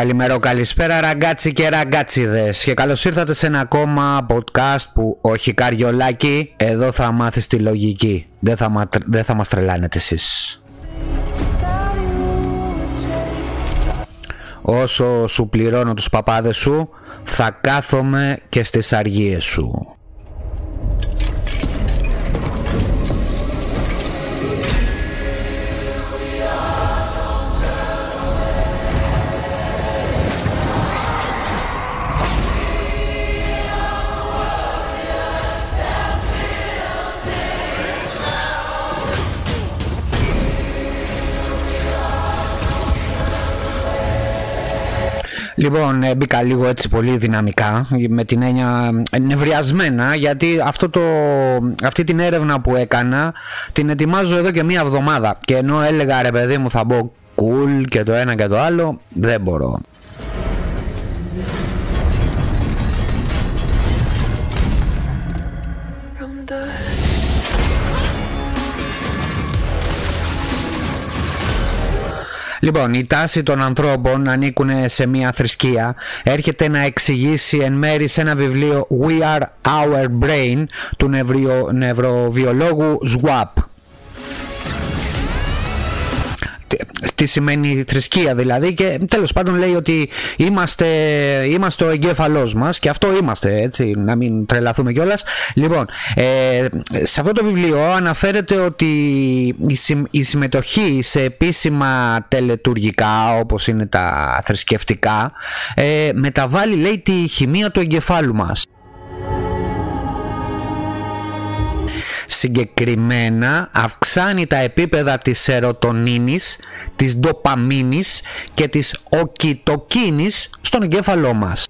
Καλημέρα, καλησπέρα ραγκάτσι και ραγκάτσιδες και καλώς ήρθατε σε ένα ακόμα podcast που όχι καριολάκι, εδώ θα μάθεις τη λογική, δεν θα, μα, δεν θα μας τρελάνετε εσείς. Όσο σου πληρώνω τους παπάδες σου, θα κάθομαι και στις αργίες σου. Λοιπόν, ε, μπήκα λίγο έτσι πολύ δυναμικά, με την έννοια ε, νευριασμένα, γιατί αυτό το, αυτή την έρευνα που έκανα την ετοιμάζω εδώ και μία εβδομάδα. Και ενώ έλεγα ρε παιδί μου θα μπω cool και το ένα και το άλλο, δεν μπορώ. Λοιπόν, η τάση των ανθρώπων να ανήκουν σε μια θρησκεία έρχεται να εξηγήσει εν μέρη σε ένα βιβλίο We Are Our Brain του νευροβιολόγου Swap τι σημαίνει θρησκεία δηλαδή και τέλος πάντων λέει ότι είμαστε, είμαστε ο εγκέφαλός μας και αυτό είμαστε έτσι να μην τρελαθούμε κιόλας. Λοιπόν ε, σε αυτό το βιβλίο αναφέρεται ότι η, συμμετοχή σε επίσημα τελετουργικά όπως είναι τα θρησκευτικά ε, μεταβάλλει λέει τη χημεία του εγκεφάλου μας συγκεκριμένα αυξάνει τα επίπεδα της σερωτονίνης, της ντοπαμίνης και της οκιτοκίνης στον εγκέφαλό μας.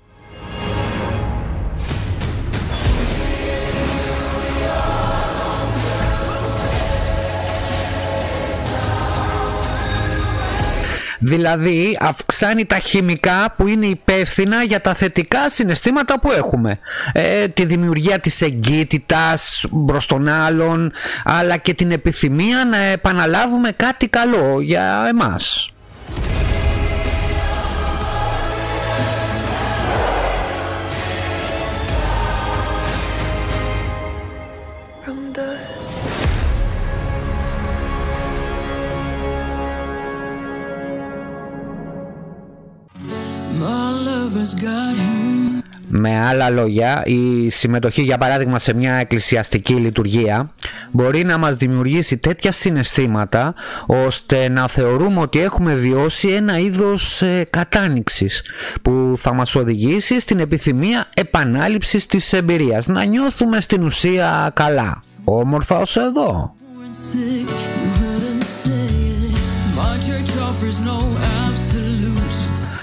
Δηλαδή αυξάνει τα χημικά που είναι υπεύθυνα για τα θετικά συναισθήματα που έχουμε. Ε, τη δημιουργία της εγκύτητας μπρος των άλλων αλλά και την επιθυμία να επαναλάβουμε κάτι καλό για εμάς. Με άλλα λόγια, η συμμετοχή για παράδειγμα σε μια εκκλησιαστική λειτουργία μπορεί να μας δημιουργήσει τέτοια συναισθήματα ώστε να θεωρούμε ότι έχουμε βιώσει ένα είδος ε, κατάνοιξης που θα μας οδηγήσει στην επιθυμία επανάληψης της εμπειρίας, να νιώθουμε στην ουσία καλά. Όμορφα ως εδώ.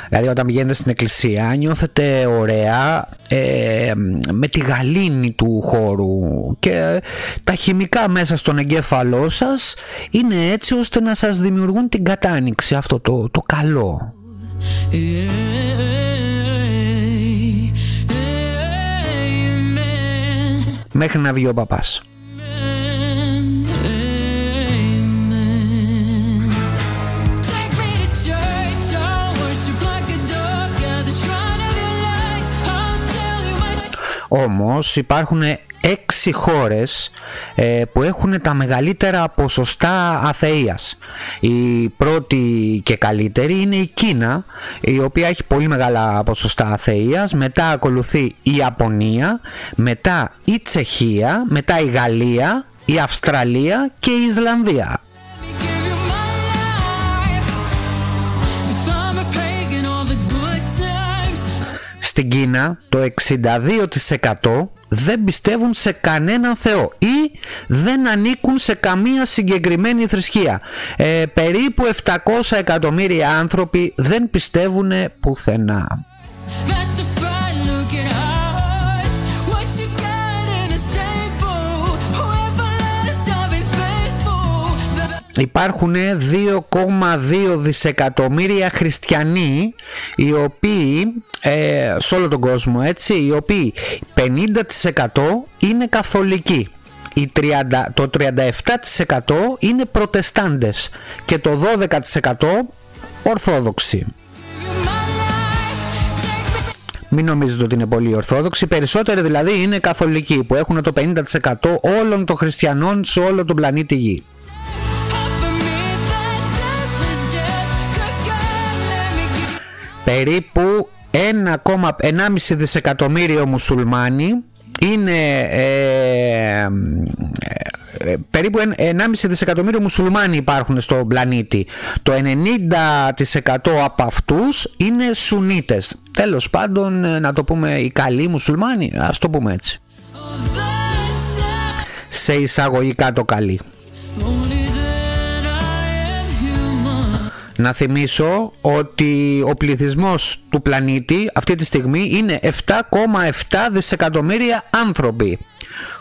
Δηλαδή όταν πηγαίνετε στην εκκλησία νιώθετε ωραία ε, με τη γαλήνη του χώρου και τα χημικά μέσα στον εγκέφαλό σας είναι έτσι ώστε να σας δημιουργούν την κατάνοιξη αυτό το, το καλό. Μέχρι να βγει ο παπάς. Όμως υπάρχουν έξι χώρες ε, που έχουν τα μεγαλύτερα ποσοστά αθείας. Η πρώτη και καλύτερη είναι η Κίνα, η οποία έχει πολύ μεγάλα ποσοστά αθείας. Μετά ακολουθεί η Ιαπωνία, μετά η Τσεχία, μετά η Γαλλία, η Αυστραλία και η Ισλανδία. Στην Κίνα το 62% δεν πιστεύουν σε κανέναν Θεό ή δεν ανήκουν σε καμία συγκεκριμένη θρησκεία. Ε, περίπου 700 εκατομμύρια άνθρωποι δεν πιστεύουν πουθενά. Υπάρχουν 2,2 δισεκατομμύρια χριστιανοί οι οποίοι ε, σε όλο τον κόσμο έτσι οι οποίοι 50% είναι καθολικοί η 30, το 37% είναι προτεστάντες και το 12% ορθόδοξοι. Μην νομίζετε ότι είναι πολύ ορθόδοξοι. Περισσότεροι δηλαδή είναι καθολικοί που έχουν το 50% όλων των χριστιανών σε όλο τον πλανήτη Γη. Περίπου 1,5 δισεκατομμύριο μουσουλμάνοι είναι ε, ε, περίπου 1,5 δισεκατομμύριο μουσουλμάνοι υπάρχουν στον πλανήτη. Το 90% από αυτούς είναι Σουνίτες. Τέλος πάντων, ε, να το πούμε οι καλοί μουσουλμάνοι, ας το πούμε έτσι. Σε εισαγωγικά το καλή. Να θυμίσω ότι ο πληθυσμός του πλανήτη αυτή τη στιγμή είναι 7,7 δισεκατομμύρια άνθρωποι.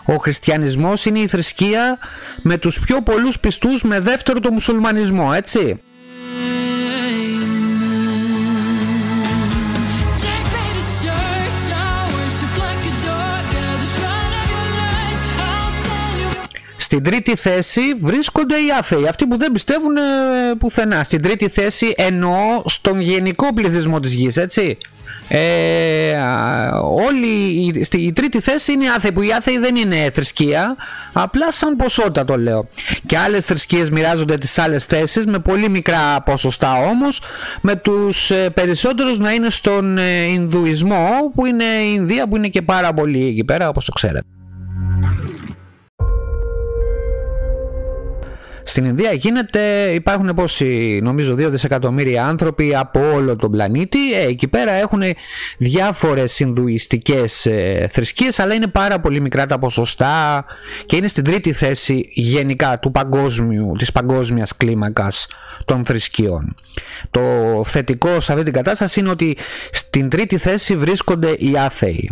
Ο χριστιανισμός είναι η θρησκεία με τους πιο πολλούς πιστούς με δεύτερο το μουσουλμανισμό, έτσι. Στην τρίτη θέση βρίσκονται οι άθεοι, αυτοί που δεν πιστεύουν ε, πουθενά. Στην τρίτη θέση εννοώ στον γενικό πληθυσμό της γης, έτσι. Ε, όλοι, η, η τρίτη θέση είναι οι άθεοι, που οι άθεοι δεν είναι θρησκεία, απλά σαν ποσότητα το λέω. Και άλλες θρησκείες μοιράζονται τις άλλες θέσεις με πολύ μικρά ποσοστά όμως, με τους ε, περισσότερους να είναι στον ε, Ινδουισμό, που είναι η Ινδία που είναι και πάρα πολύ εκεί πέρα όπως το ξέρετε. Στην Ινδία γίνεται, υπάρχουν πόσοι, νομίζω 2 δισεκατομμύρια άνθρωποι από όλο τον πλανήτη. Ε, εκεί πέρα έχουν διάφορες Ινδουιστικές ε, θρησκείες, αλλά είναι πάρα πολύ μικρά τα ποσοστά και είναι στην τρίτη θέση γενικά του παγκόσμιου, της παγκόσμιας κλίμακας των θρησκείων. Το θετικό σε αυτή την κατάσταση είναι ότι στην τρίτη θέση βρίσκονται οι άθεοι.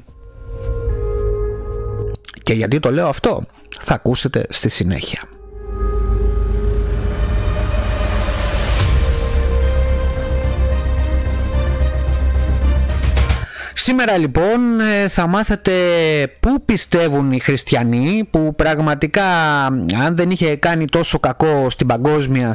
Και γιατί το λέω αυτό, θα ακούσετε στη συνέχεια. Σήμερα λοιπόν ε, θα μάθετε πού πιστεύουν οι χριστιανοί που πραγματικά αν δεν είχε κάνει τόσο κακό στην παγκόσμια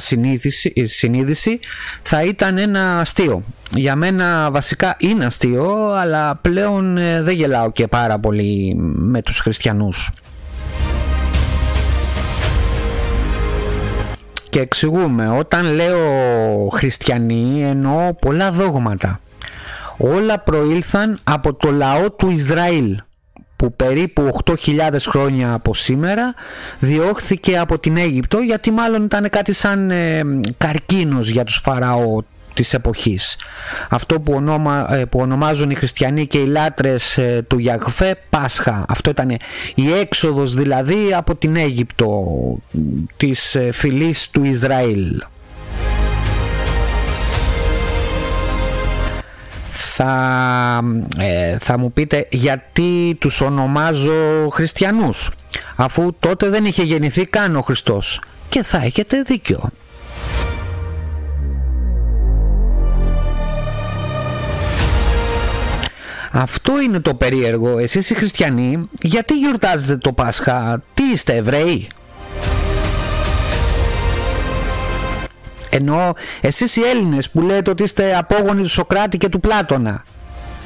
ε, συνείδηση θα ήταν ένα αστείο. Για μένα βασικά είναι αστείο αλλά πλέον ε, δεν γελάω και πάρα πολύ με τους χριστιανούς. Και εξηγούμε, όταν λέω χριστιανοί εννοώ πολλά δόγματα όλα προήλθαν από το λαό του Ισραήλ που περίπου 8.000 χρόνια από σήμερα διώχθηκε από την Αίγυπτο γιατί μάλλον ήταν κάτι σαν ε, καρκίνος για τους Φαραώ της εποχής. Αυτό που, ονόμα, ε, που ονομάζουν οι χριστιανοί και οι λάτρες ε, του Γιαγφέ Πάσχα. Αυτό ήταν η έξοδος δηλαδή από την Αίγυπτο της φυλής του Ισραήλ. Θα, ε, θα μου πείτε γιατί τους ονομάζω χριστιανούς αφού τότε δεν είχε γεννηθεί καν ο Χριστός και θα έχετε δίκιο. Αυτό είναι το περίεργο. Εσείς οι χριστιανοί γιατί γιορτάζετε το Πάσχα, τι είστε Εβραίοι; Ενώ εσείς οι Έλληνες που λέτε ότι είστε απόγονοι του Σοκράτη και του Πλάτωνα.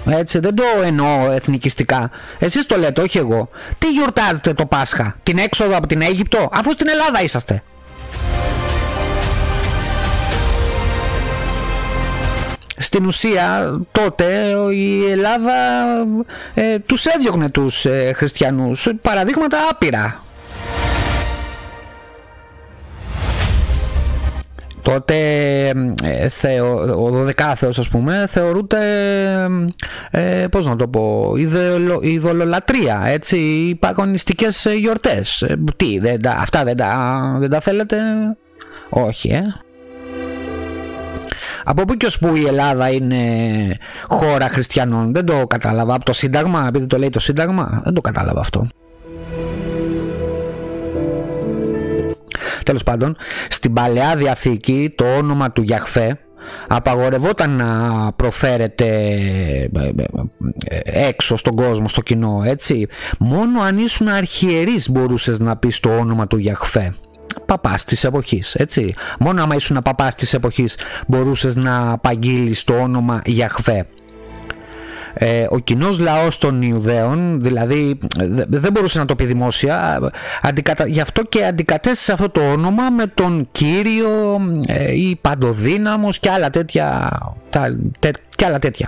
Έτσι, δεν το εννοώ εθνικιστικά. Εσείς το λέτε, όχι εγώ. Τι γιορτάζετε το Πάσχα, την έξοδο από την Αίγυπτο, αφού στην Ελλάδα είσαστε. Στην ουσία τότε η Ελλάδα ε, τους έδιωχνε τους ε, χριστιανούς. Παραδείγματα άπειρα. Τότε ε, θεω, ο δωδεκάθεος ας πούμε θεωρούνται ε, πώς να το πω ιδεολο, ειδωλολατρία έτσι οι παγωνιστικές γιορτές. Ε, τι δεν αυτά δεν τα, δεν τα θέλετε; Όχι ε. Από πού και ως που η Ελλάδα είναι χώρα χριστιανών; Δεν το κατάλαβα. Από το Σύνταγμα επειδή το λέει το Σύνταγμα δεν το κατάλαβα αυτό τέλος πάντων στην Παλαιά Διαθήκη το όνομα του Γιαχφέ απαγορευόταν να προφέρεται ε, ε, έξω στον κόσμο, στο κοινό έτσι. Μόνο αν ήσουν αρχιερείς μπορούσες να πεις το όνομα του Γιαχφέ. Παπάς της εποχής έτσι. Μόνο άμα ήσουν παπάς της εποχής μπορούσες να απαγγείλεις το όνομα Γιαχφέ ε, ο κοινός λαός των Ιουδαίων, δηλαδή δεν μπορούσε να το πει δημόσια, αντικατα... γι' αυτό και αντικατέστησε αυτό το όνομα με τον Κύριο ε, ή Παντοδύναμος και άλλα τέτοια. Τα, και άλλα τέτοια.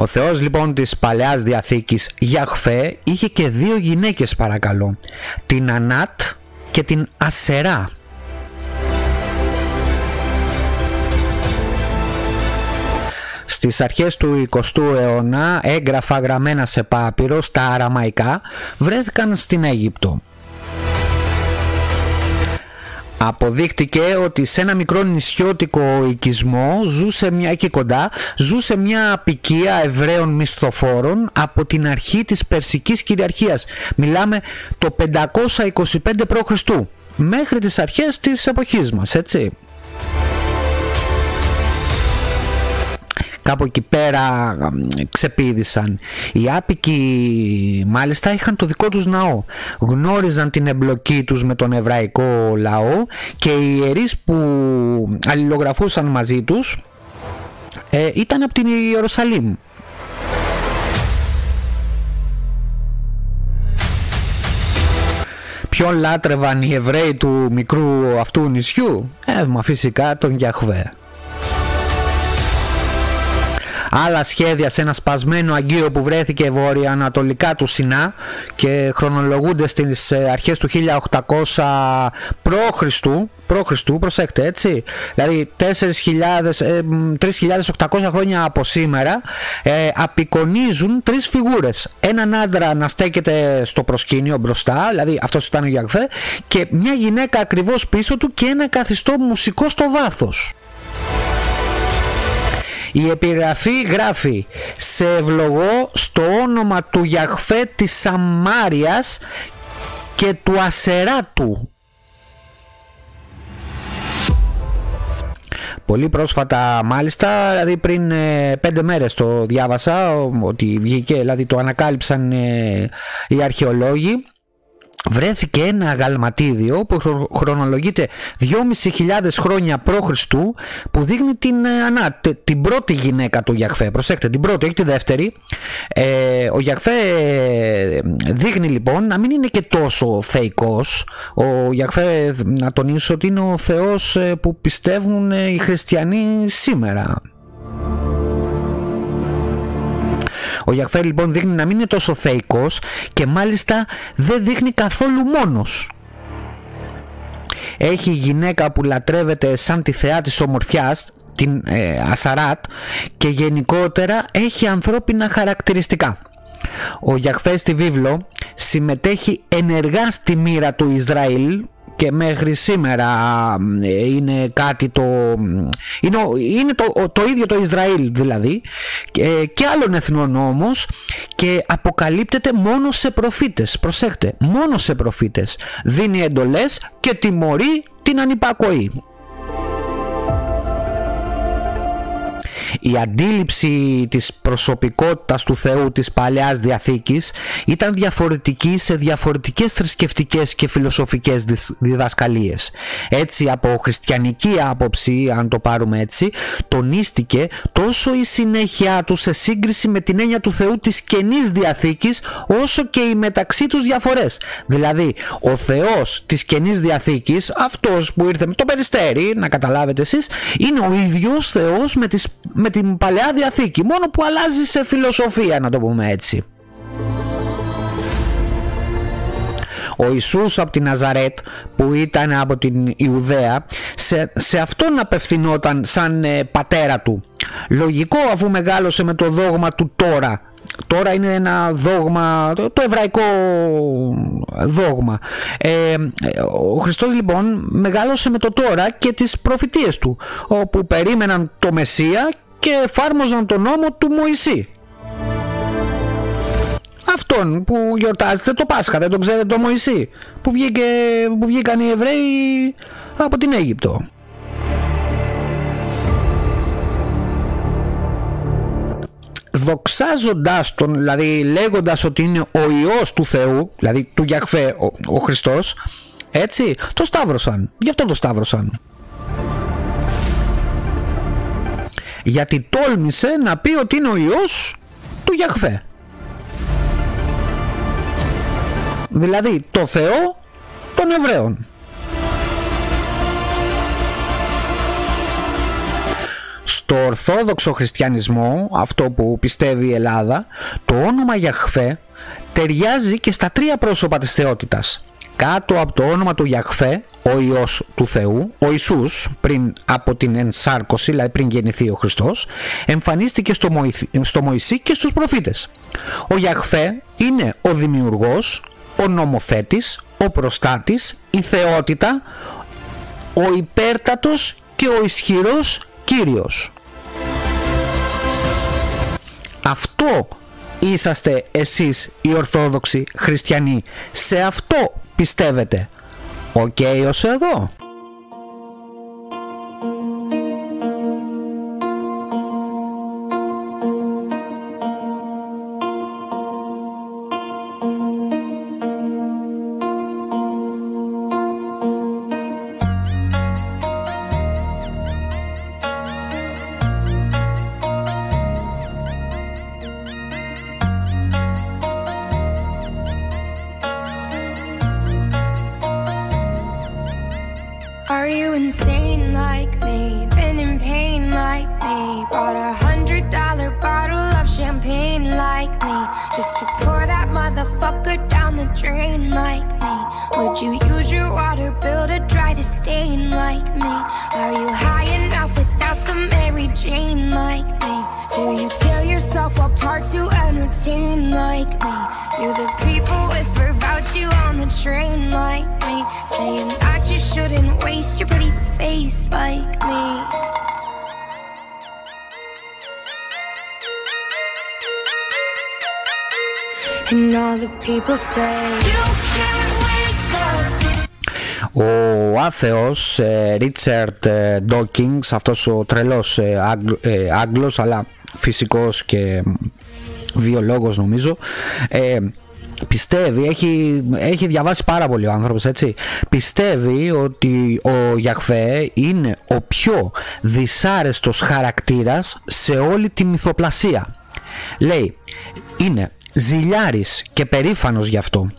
Ο Θεός λοιπόν της Παλαιάς Διαθήκης Γιαχφέ είχε και δύο γυναίκες παρακαλώ την Ανάτ και την Ασερά Στις αρχές του 20ου αιώνα έγγραφα γραμμένα σε πάπυρο στα αραμαϊκά βρέθηκαν στην Αίγυπτο. Αποδείχτηκε ότι σε ένα μικρό νησιώτικο οικισμό ζούσε μια εκεί κοντά ζούσε μια απικία Εβραίων μισθοφόρων από την αρχή της Περσικής κυριαρχίας. Μιλάμε το 525 π.Χ. μέχρι τις αρχές της εποχής μας, έτσι. Κάπου εκεί πέρα ξεπίδησαν. Οι άπικοι μάλιστα είχαν το δικό τους ναό. Γνώριζαν την εμπλοκή τους με τον εβραϊκό λαό και οι ιερείς που αλληλογραφούσαν μαζί τους ε, ήταν από την Ιερουσαλήμ. Ποιον λάτρευαν οι Εβραίοι του μικρού αυτού νησιού; Ε, μα φυσικά τον Γιαχβέ άλλα σχέδια σε ένα σπασμένο αγκείο που βρέθηκε βορειοανατολικά του Σινά και χρονολογούνται στις ε, αρχές του 1800 π.Χ. Π.Χ. προσέξτε έτσι, δηλαδή 3.800 ε, χρόνια από σήμερα ε, απεικονίζουν τρεις φιγούρες. Έναν άντρα να στέκεται στο προσκήνιο μπροστά, δηλαδή αυτός ήταν ο Γιαγφέ, και μια γυναίκα ακριβώς πίσω του και ένα καθιστό μουσικό στο βάθος. Η επιγραφή γράφει «Σε ευλογώ στο όνομα του Γιαχφέ της Σαμάριας και του Ασεράτου». Πολύ πρόσφατα μάλιστα, δηλαδή πριν ε, πέντε μέρες το διάβασα ότι βγήκε, δηλαδή το ανακάλυψαν ε, οι αρχαιολόγοι βρέθηκε ένα αγαλματίδιο που χρονολογείται 2.500 χρόνια π.Χ. που δείχνει την, ε, ανά, την πρώτη γυναίκα του Γιαχφέ. Προσέξτε, την πρώτη, όχι τη δεύτερη. Ε, ο Γιαχφέ ε, δείχνει λοιπόν να μην είναι και τόσο θεϊκός. Ο Γιαχφέ, να τονίσω ότι είναι ο Θεός ε, που πιστεύουν οι χριστιανοί σήμερα. Ο Γιακφέρ λοιπόν δείχνει να μην είναι τόσο θεϊκός και μάλιστα δεν δείχνει καθόλου μόνος. Έχει γυναίκα που λατρεύεται σαν τη θεά της ομορφιάς, την ε, Ασαράτ και γενικότερα έχει ανθρώπινα χαρακτηριστικά. Ο Γιακφέ στη βίβλο συμμετέχει ενεργά στη μοίρα του Ισραήλ και μέχρι σήμερα ε, είναι κάτι το είναι, είναι το, το ίδιο το Ισραήλ δηλαδή και, και άλλων εθνών όμως και αποκαλύπτεται μόνο σε προφήτες. Προσέχτε μόνο σε προφήτες. Δίνει εντολές και τιμωρεί την ανυπακοή Η αντίληψη της προσωπικότητας του Θεού της Παλαιάς Διαθήκης ήταν διαφορετική σε διαφορετικές θρησκευτικές και φιλοσοφικές διδασκαλίες. Έτσι από χριστιανική άποψη, αν το πάρουμε έτσι, τονίστηκε τόσο η συνέχεια του σε σύγκριση με την έννοια του Θεού της Καινής Διαθήκης όσο και οι μεταξύ τους διαφορές. Δηλαδή ο Θεός της Καινής Διαθήκης, αυτός που ήρθε με το περιστέρι, να καταλάβετε εσείς, είναι ο ίδιος Θεός με τις με την Παλαιά Διαθήκη. Μόνο που αλλάζει σε φιλοσοφία να το πούμε έτσι. Ο Ιησούς από την Ναζαρέτ που ήταν από την Ιουδαία σε, σε αυτόν απευθυνόταν σαν ε, πατέρα του. Λογικό αφού μεγάλωσε με το δόγμα του τώρα. Τώρα είναι ένα δόγμα, το εβραϊκό δόγμα. Ε, ο Χριστός λοιπόν μεγάλωσε με το τώρα και τις προφητείες του, όπου περίμεναν το Μεσσία και εφάρμοζαν τον νόμο του Μωυσή. Αυτόν που γιορτάζεται το Πάσχα, δεν τον ξέρετε το Μωυσή, που, βγήκε, που βγήκαν οι Εβραίοι από την Αίγυπτο. δοξάζοντάς τον, δηλαδή λέγοντας ότι είναι ο Υιός του Θεού, δηλαδή του Γιαχφέ ο, ο Χριστός, έτσι, το σταύρωσαν. Γι' αυτό το σταύρωσαν. Γιατί τόλμησε να πει ότι είναι ο Υιός του Γιαχφέ. Δηλαδή το Θεό των Εβραίων. Στο Ορθόδοξο Χριστιανισμό, αυτό που πιστεύει η Ελλάδα, το όνομα Γιαχφέ ταιριάζει και στα τρία πρόσωπα της θεότητας. Κάτω από το όνομα του Γιαχφέ, ο Υιός του Θεού, ο Ιησούς, πριν από την ενσάρκωση, δηλαδή πριν γεννηθεί ο Χριστός, εμφανίστηκε στο, στο Μωυσή και στους προφήτες. Ο Γιαχφέ είναι ο δημιουργός, ο νομοθέτης, ο προστάτης, η θεότητα, ο υπέρτατος και ο ισχυρός Κύριος. Αυτό είσαστε εσείς οι Ορθόδοξοι Χριστιανοί. Σε αυτό πιστεύετε. OK okay, ως εδώ. Are you insane like me? Been in pain like me? Bought a hundred dollar bottle of champagne like me? Just to pour that motherfucker down the drain like me? Would you use your water bill to dry the stain like me? Are you high enough without the Mary Jane like me? Ο άθεος Ρίτσαρτ Ντόκινγκς, αυτός ο τρελός ε, ε, Άγγλος αλλά φυσικός και βιολόγος νομίζω. Ε, πιστεύει, έχει, έχει διαβάσει πάρα πολύ ο άνθρωπος έτσι. Πιστεύει ότι ο Γιαχφέ είναι ο πιο δυσάρεστος χαρακτήρας σε όλη τη μυθοπλασία. Λέει είναι ζηλιάρης και περήφανος γι' αυτό.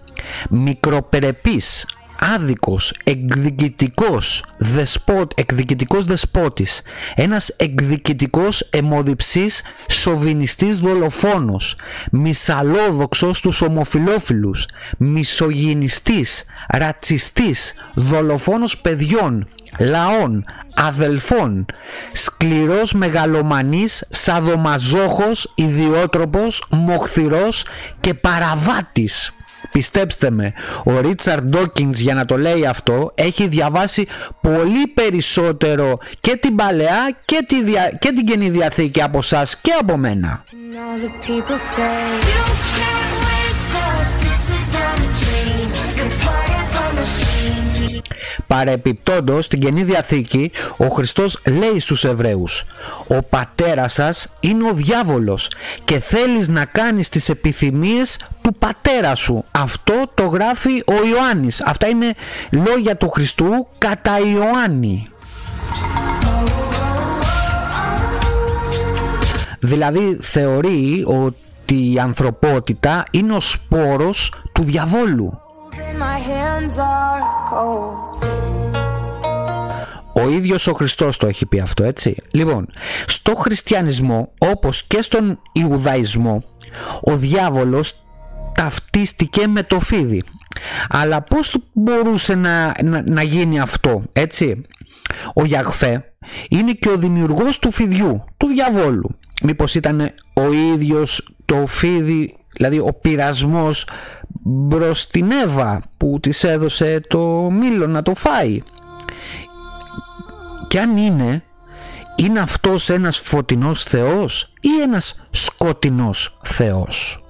Μικροπερεπής άδικος, εκδικητικός, δεσπότ, εκδικητικός δεσπότης, ένας εκδικητικός αιμοδιψής σοβινιστής δολοφόνος, μισαλόδοξος στους ομοφιλόφιλους, μισογυνιστής, ρατσιστής, δολοφόνος παιδιών, λαών, αδελφών, σκληρός μεγαλομανής, σαδομαζόχος, ιδιότροπος, μοχθηρός και παραβάτης. Πιστέψτε με, ο Ρίτσαρντ Ντόκινγκς για να το λέει αυτό έχει διαβάσει πολύ περισσότερο και την Παλαιά και, τη δια... και την Καινή Διαθήκη από εσά και από μένα. Παρεπιπτόντως στην Καινή Διαθήκη ο Χριστός λέει στους Εβραίους «Ο πατέρας σας είναι ο διάβολος και θέλεις να κάνεις τις επιθυμίες του πατέρα σου». Αυτό το γράφει ο Ιωάννης. Αυτά είναι λόγια του Χριστού κατά Ιωάννη. Δηλαδή θεωρεί ότι η ανθρωπότητα είναι ο σπόρος του διαβόλου. Ο ίδιος ο Χριστός το έχει πει αυτό έτσι. Λοιπόν, στο χριστιανισμό όπως και στον Ιουδαϊσμό ο διάβολος ταυτίστηκε με το φίδι. Αλλά πώς μπορούσε να, να, γίνει αυτό έτσι; Ο Γιαχφέ είναι και ο δημιουργός του φιδιού, του διαβόλου. Μήπως ήταν ο ίδιος το φίδι, δηλαδή ο πειρασμός μπρος την Εύα που της έδωσε το μήλο να το φάει και αν είναι είναι αυτός ένας φωτεινός Θεός ή ένας σκοτεινός Θεός;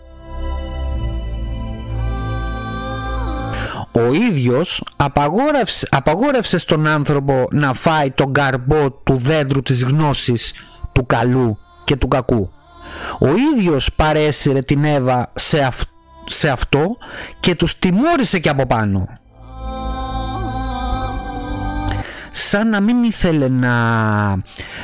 Ο ίδιος απαγόρευσε, απαγόρευσε στον άνθρωπο να φάει τον καρμπό του δέντρου της γνώσης του καλού και του κακού. Ο ίδιος παρέσυρε την Εύα σε, σε αυτό και τους τιμώρησε και από πάνω. σαν να μην ήθελε να,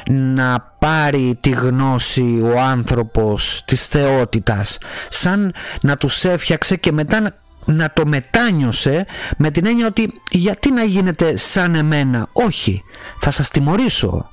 να πάρει τη γνώση ο άνθρωπος της θεότητας σαν να τους έφτιαξε και μετά να το μετάνιωσε με την έννοια ότι γιατί να γίνετε σαν εμένα; Όχι θα σας τιμωρήσω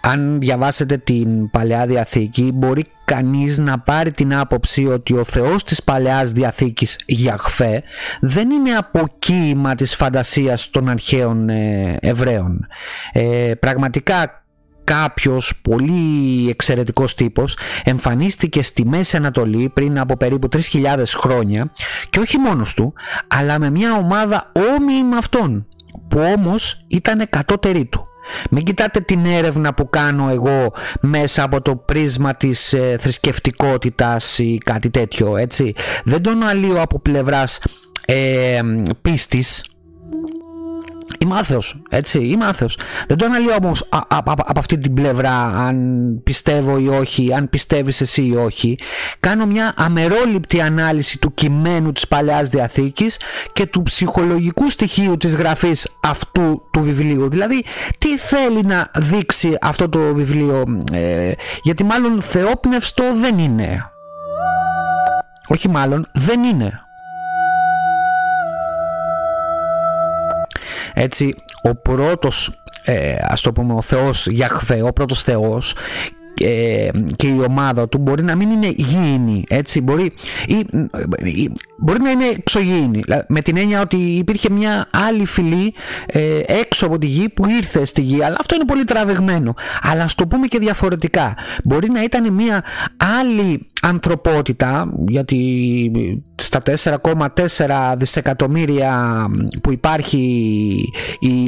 αν διαβάσετε την Παλαιά Διαθήκη μπορεί κανείς να πάρει την άποψη ότι ο Θεός της Παλαιάς Διαθήκης Γιαχφέ δεν είναι αποκοίημα της φαντασίας των αρχαίων ε, Εβραίων. Ε, πραγματικά κάποιος πολύ εξαιρετικός τύπος εμφανίστηκε στη Μέση Ανατολή πριν από περίπου 3.000 χρόνια και όχι μόνος του αλλά με μια ομάδα όμοιη με αυτόν που όμως ήταν κατώτερη του. Μην κοιτάτε την έρευνα που κάνω εγώ μέσα από το πρίσμα της ε, θρησκευτικότητας ή κάτι τέτοιο, έτσι. Δεν τον αλύω από πλευράς ε, πίστης Είμαι άθεος, έτσι, είμαι άθεος. Δεν το αναλύω όμως από αυτή την πλευρά αν πιστεύω ή όχι, αν πιστεύεις εσύ ή όχι. Κάνω μια αμερόληπτη ανάλυση του κειμένου της Παλαιάς Διαθήκης και του ψυχολογικού στοιχείου της γραφής αυτού του βιβλίου. Δηλαδή, τι θέλει να δείξει αυτό το βιβλίο, ε, γιατί μάλλον θεόπνευστο δεν είναι. Όχι μάλλον, δεν είναι. Έτσι ο πρώτος ε, ας το πούμε ο Θεός Γιαχβέ, ο πρώτος Θεός και η ομάδα του μπορεί να μην είναι γήινη έτσι μπορεί, ή, μπορεί να είναι εξωγήινη. Με την έννοια ότι υπήρχε μια άλλη φυλή ε, έξω από τη γη που ήρθε στη γη. Αλλά αυτό είναι πολύ τραβηγμένο. Αλλά ας το πούμε και διαφορετικά. Μπορεί να ήταν μια άλλη ανθρωπότητα γιατί στα 4,4 δισεκατομμύρια που υπάρχει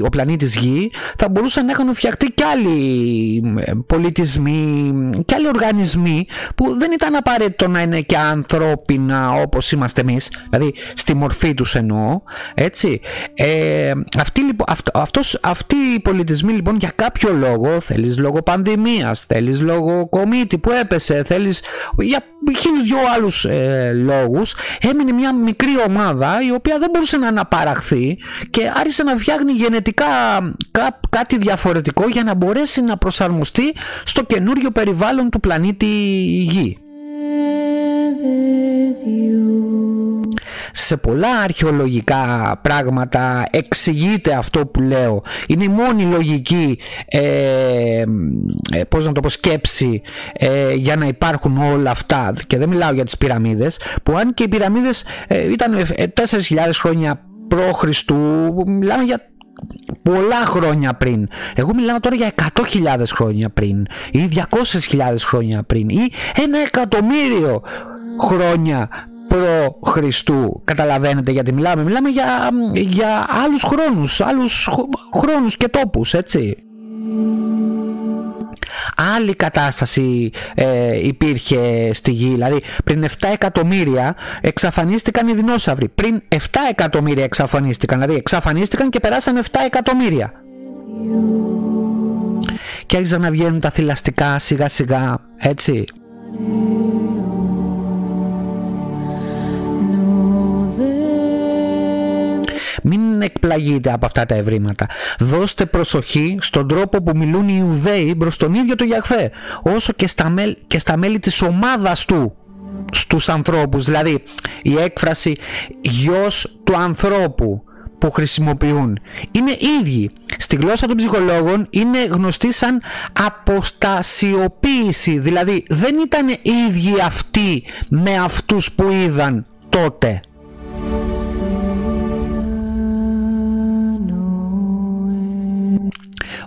ο πλανήτης Γη θα μπορούσαν να έχουν φτιαχτεί και άλλοι πολιτισμοί και άλλοι οργανισμοί που δεν ήταν απαραίτητο να είναι και ανθρώπινα όπως είμαστε εμείς δηλαδή στη μορφή τους εννοώ έτσι. Ε, αυτή, λοιπόν, αυτός, αυτοί οι πολιτισμοί λοιπόν για κάποιο λόγο θέλεις λόγω πανδημίας θέλεις λόγω κομίτη που έπεσε θέλεις για χίλιους δυο άλλους ε, λόγους έμεινε μια μικρή ομάδα η οποία δεν μπορούσε να αναπαραχθεί και άρχισε να φτιάχνει γενετικά κάτι διαφορετικό για να μπορέσει να προσαρμοστεί στο καινούριο περιβάλλον του πλανήτη Γη σε πολλά αρχαιολογικά πράγματα εξηγείται αυτό που λέω είναι η μόνη λογική ε, ε, πώς να το πω σκέψη ε, για να υπάρχουν όλα αυτά και δεν μιλάω για τις πυραμίδες που αν και οι πυραμίδες ε, ήταν 4.000 ε, χρόνια π.Χ. μιλάμε για πολλά χρόνια πριν. Εγώ μιλάω τώρα για 100.000 χρόνια πριν ή 200.000 χρόνια πριν ή ένα εκατομμύριο χρόνια προ Χριστού. Καταλαβαίνετε γιατί μιλάμε. Μιλάμε για, για άλλους χρόνους, άλλους χρόνους και τόπους, έτσι. Άλλη κατάσταση ε, υπήρχε στη γη, δηλαδή πριν 7 εκατομμύρια εξαφανίστηκαν οι δεινόσαυροι. Πριν 7 εκατομμύρια εξαφανίστηκαν, δηλαδή εξαφανίστηκαν και περάσαν 7 εκατομμύρια. Και άρχισαν να βγαίνουν τα θηλαστικά σιγά σιγά, έτσι. Μην εκπλαγείτε από αυτά τα ευρήματα. Δώστε προσοχή στον τρόπο που μιλούν οι Ιουδαίοι προς τον ίδιο τον Γιαχφέ, όσο και στα, μέλη, και στα μέλη της ομάδας του στους ανθρώπους. Δηλαδή η έκφραση γιος του ανθρώπου που χρησιμοποιούν είναι ίδιοι. Στη γλώσσα των ψυχολόγων είναι γνωστή σαν αποστασιοποίηση. Δηλαδή δεν ήταν ίδιοι αυτοί με αυτούς που είδαν τότε.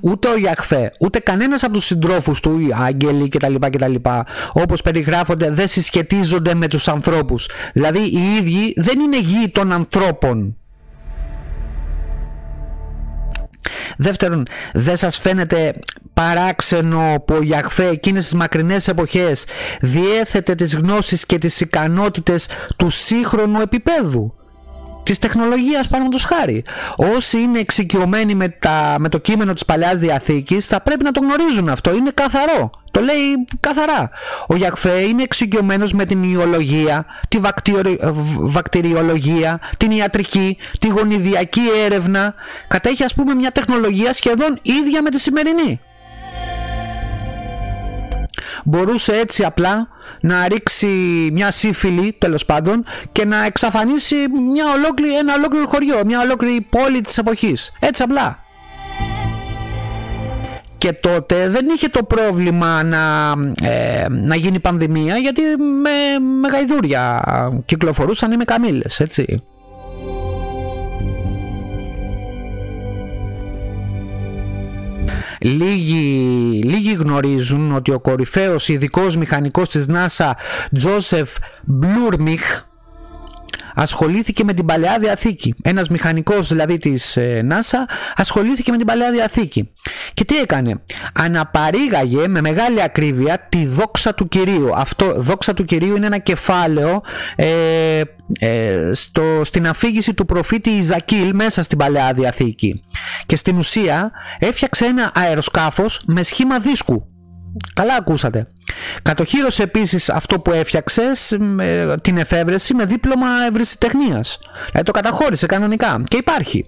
Ούτε ο Ιαχφέ, ούτε κανένας από τους συντρόφους του, οι άγγελοι κτλ. κτλ όπως περιγράφονται δεν συσχετίζονται με τους ανθρώπους. Δηλαδή οι ίδιοι δεν είναι γη των ανθρώπων. Δεύτερον, δεν σας φαίνεται παράξενο που ο Γιαχφέ εκείνες τις μακρινές εποχές διέθετε τις γνώσεις και τις ικανότητες του σύγχρονου επίπεδου; Της τεχνολογίας, παραδείγματο χάρη. Όσοι είναι εξοικειωμένοι με, τα, με το κείμενο της παλιά διαθήκης θα πρέπει να το γνωρίζουν αυτό. Είναι καθαρό. Το λέει καθαρά. Ο Γιακφέ είναι εξοικειωμένος με την ιολογία, τη βακτηριολογία, την ιατρική, τη γονιδιακή έρευνα. Κατέχει, ας πούμε, μια τεχνολογία σχεδόν ίδια με τη σημερινή μπορούσε έτσι απλά να ρίξει μια σύφυλη τέλος πάντων και να εξαφανίσει μια ολόκληρη, ένα ολόκληρο χωριό, μια ολόκληρη πόλη της εποχής. Έτσι απλά. Και τότε δεν είχε το πρόβλημα να, ε, να γίνει πανδημία γιατί με, με γαϊδούρια κυκλοφορούσαν ή με καμήλες, έτσι. Λίγοι, λίγοι γνωρίζουν ότι ο κορυφαίος ειδικός μηχανικός της NASA, Joseph Blurmich, ασχολήθηκε με την Παλαιά Διαθήκη. Ένας μηχανικός δηλαδή της ε, NASA ασχολήθηκε με την Παλαιά Διαθήκη. Και τι έκανε; Αναπαρήγαγε με μεγάλη ακρίβεια τη δόξα του Κυρίου. Αυτό, δόξα του Κυρίου είναι ένα κεφάλαιο ε, ε, στο, στην αφήγηση του προφήτη Ιζακίλ μέσα στην Παλαιά Διαθήκη. Και στην ουσία έφτιαξε ένα αεροσκάφος με σχήμα δίσκου Καλά ακούσατε. Κατοχύρωσε επίσης αυτό που έφτιαξες, την εφεύρεση με δίπλωμα ευρυσιτεχνίας. Δηλαδή το καταχώρησε κανονικά και υπάρχει.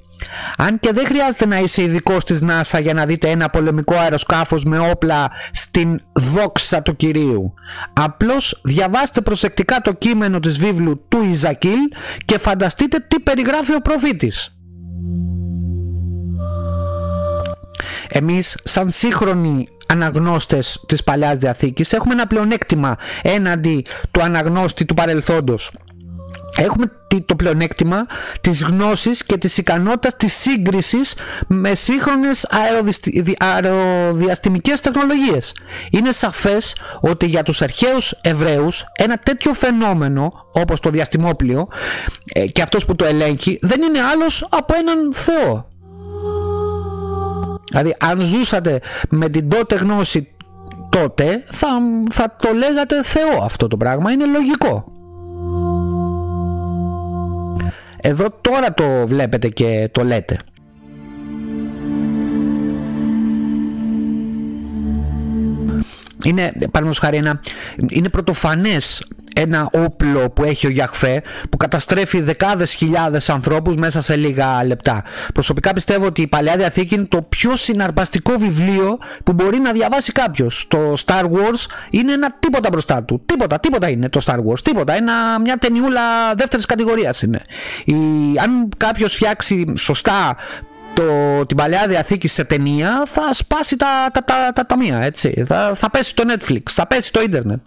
Αν και δεν χρειάζεται να είσαι ειδικός της NASA για να δείτε ένα πολεμικό αεροσκάφος με όπλα στην δόξα του Κυρίου. Απλώς διαβάστε προσεκτικά το κείμενο της βίβλου του Ιζακίλ και φανταστείτε τι περιγράφει ο προφήτης. Εμείς σαν σύγχρονοι αναγνώστες της Παλαιάς Διαθήκης έχουμε ένα πλεονέκτημα έναντι του αναγνώστη του παρελθόντος έχουμε το πλεονέκτημα της γνώσης και της ικανότητας της σύγκρισης με σύγχρονες αεροδιαστημικές τεχνολογίες. Είναι σαφές ότι για τους αρχαίους Εβραίους ένα τέτοιο φαινόμενο όπως το διαστημόπλιο ε, και αυτός που το ελέγχει δεν είναι άλλος από έναν Θεό. Δηλαδή αν ζούσατε με την τότε γνώση τότε θα, θα το λέγατε Θεό αυτό το πράγμα, είναι λογικό. Εδώ τώρα το βλέπετε και το λέτε. Είναι, παραδείγματος χάρη, ένα, είναι πρωτοφανές ένα όπλο που έχει ο Γιαχφέ που καταστρέφει δεκάδες χιλιάδες ανθρώπους μέσα σε λίγα λεπτά. Προσωπικά πιστεύω ότι η Παλαιά Διαθήκη είναι το πιο συναρπαστικό βιβλίο που μπορεί να διαβάσει κάποιος. Το Star Wars είναι ένα τίποτα μπροστά του. Τίποτα, τίποτα είναι το Star Wars. Τίποτα. Ένα, μια ταινιούλα δεύτερης κατηγορίας είναι. Η, αν κάποιος φτιάξει σωστά το, την παλαιά διαθήκη σε ταινία θα σπάσει τα, τα, τα, τα ταμεία έτσι. Θα, θα πέσει το Netflix, θα πέσει το ίντερνετ.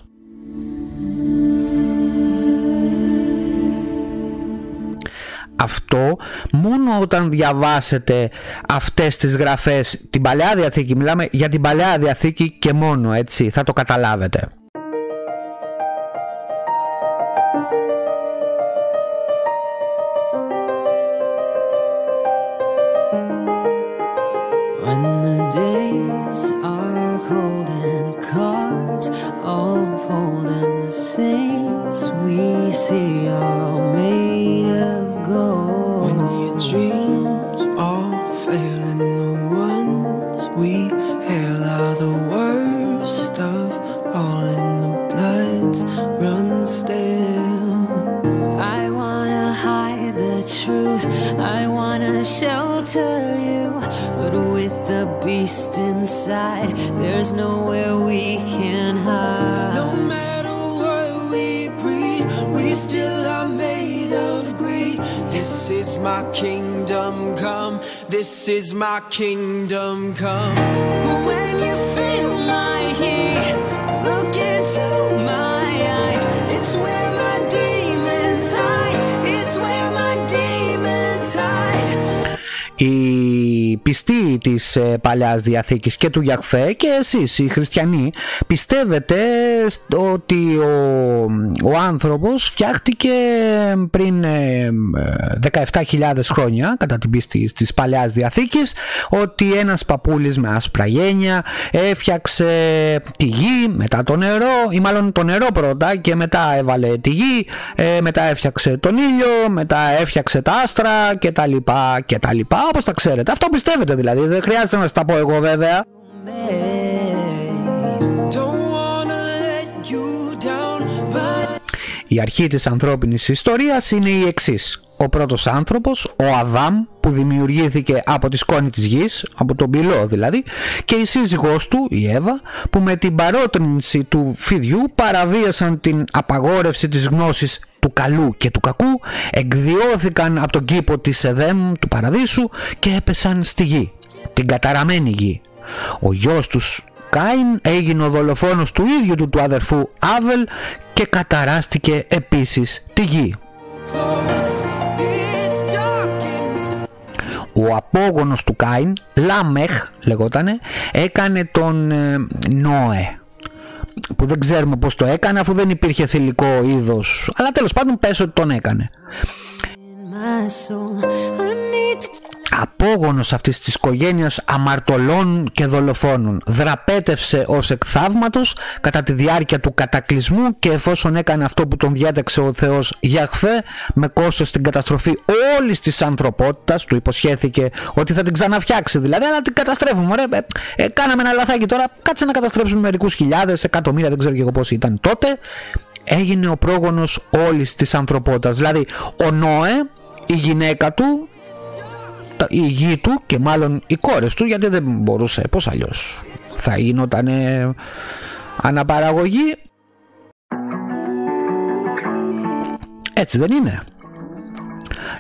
Αυτό μόνο όταν διαβάσετε αυτές τις γραφές την Παλαιά Διαθήκη μιλάμε για την Παλαιά Διαθήκη και μόνο έτσι θα το καταλάβετε side. There's nowhere we can hide. No matter what we we still are made of greed. This is my kingdom come. This is my kingdom come. When you feel my heat, look into my eyes. It's where my demons hide. It's where my demons hide. Πιστοί της ε, Παλαιάς Διαθήκης και του Γιαχφέ και εσείς οι χριστιανοί πιστεύετε ότι ο, ο άνθρωπος φτιάχτηκε πριν 17.000 ε, χρόνια κατά την πίστη της Παλαιάς Διαθήκης ότι ένας παππούλης με άσπρα γένια έφτιαξε τη γη μετά το νερό ή μάλλον το νερό πρώτα και μετά έβαλε τη γη ε, μετά έφτιαξε τον ήλιο μετά έφτιαξε τα άστρα και τα λοιπά και τα λοιπά. Όπως τα ξέρετε. Αυτό πιστεύετε δηλαδή. Δεν χρειάζεται να σας τα πω εγώ βέβαια η αρχή της ανθρώπινης ιστορίας είναι η εξής. Ο πρώτος άνθρωπος, ο Αδάμ, που δημιουργήθηκε από τη σκόνη της γης, από τον πυλό δηλαδή, και η σύζυγός του, η Εύα, που με την παρότρινση του φιδιού παραβίασαν την απαγόρευση της γνώσης του καλού και του κακού, εκδιώθηκαν από τον κήπο της Εδέμ του παραδείσου και έπεσαν στη γη, την καταραμένη γη. Ο γιος τους Κάιν έγινε ο δολοφόνος του ίδιου του του αδερφού Άβελ και καταράστηκε επίσης τη γη. Ο απόγονος του Κάιν, Λάμεχ λεγότανε, έκανε τον ε, Νόε που δεν ξέρουμε πως το έκανε αφού δεν υπήρχε θηλυκό είδος αλλά τέλος πάντων πες ότι τον έκανε απόγονος αυτής της οικογένειας αμαρτωλών και δολοφόνων. Δραπέτευσε ως εκθαύματος κατά τη διάρκεια του κατακλυσμού και εφόσον έκανε αυτό που τον διάταξε ο Θεός Γιαχφέ με κόστος την καταστροφή όλης της ανθρωπότητας του υποσχέθηκε ότι θα την ξαναφτιάξει. Δηλαδή αλλά την καταστρέφουμε ωραία ε, ε, κάναμε ένα λαθάκι τώρα κάτσε να καταστρέψουμε μερικούς χιλιάδες εκατομμύρια δεν ξέρω και εγώ πώς ήταν τότε έγινε ο πρόγονος όλης της ανθρωπότητας. Δηλαδή ο Νόε η γυναίκα του η γη του και μάλλον οι κόρες του γιατί δεν μπορούσε πως αλλιώς θα γινόταν αναπαραγωγή. Έτσι δεν είναι.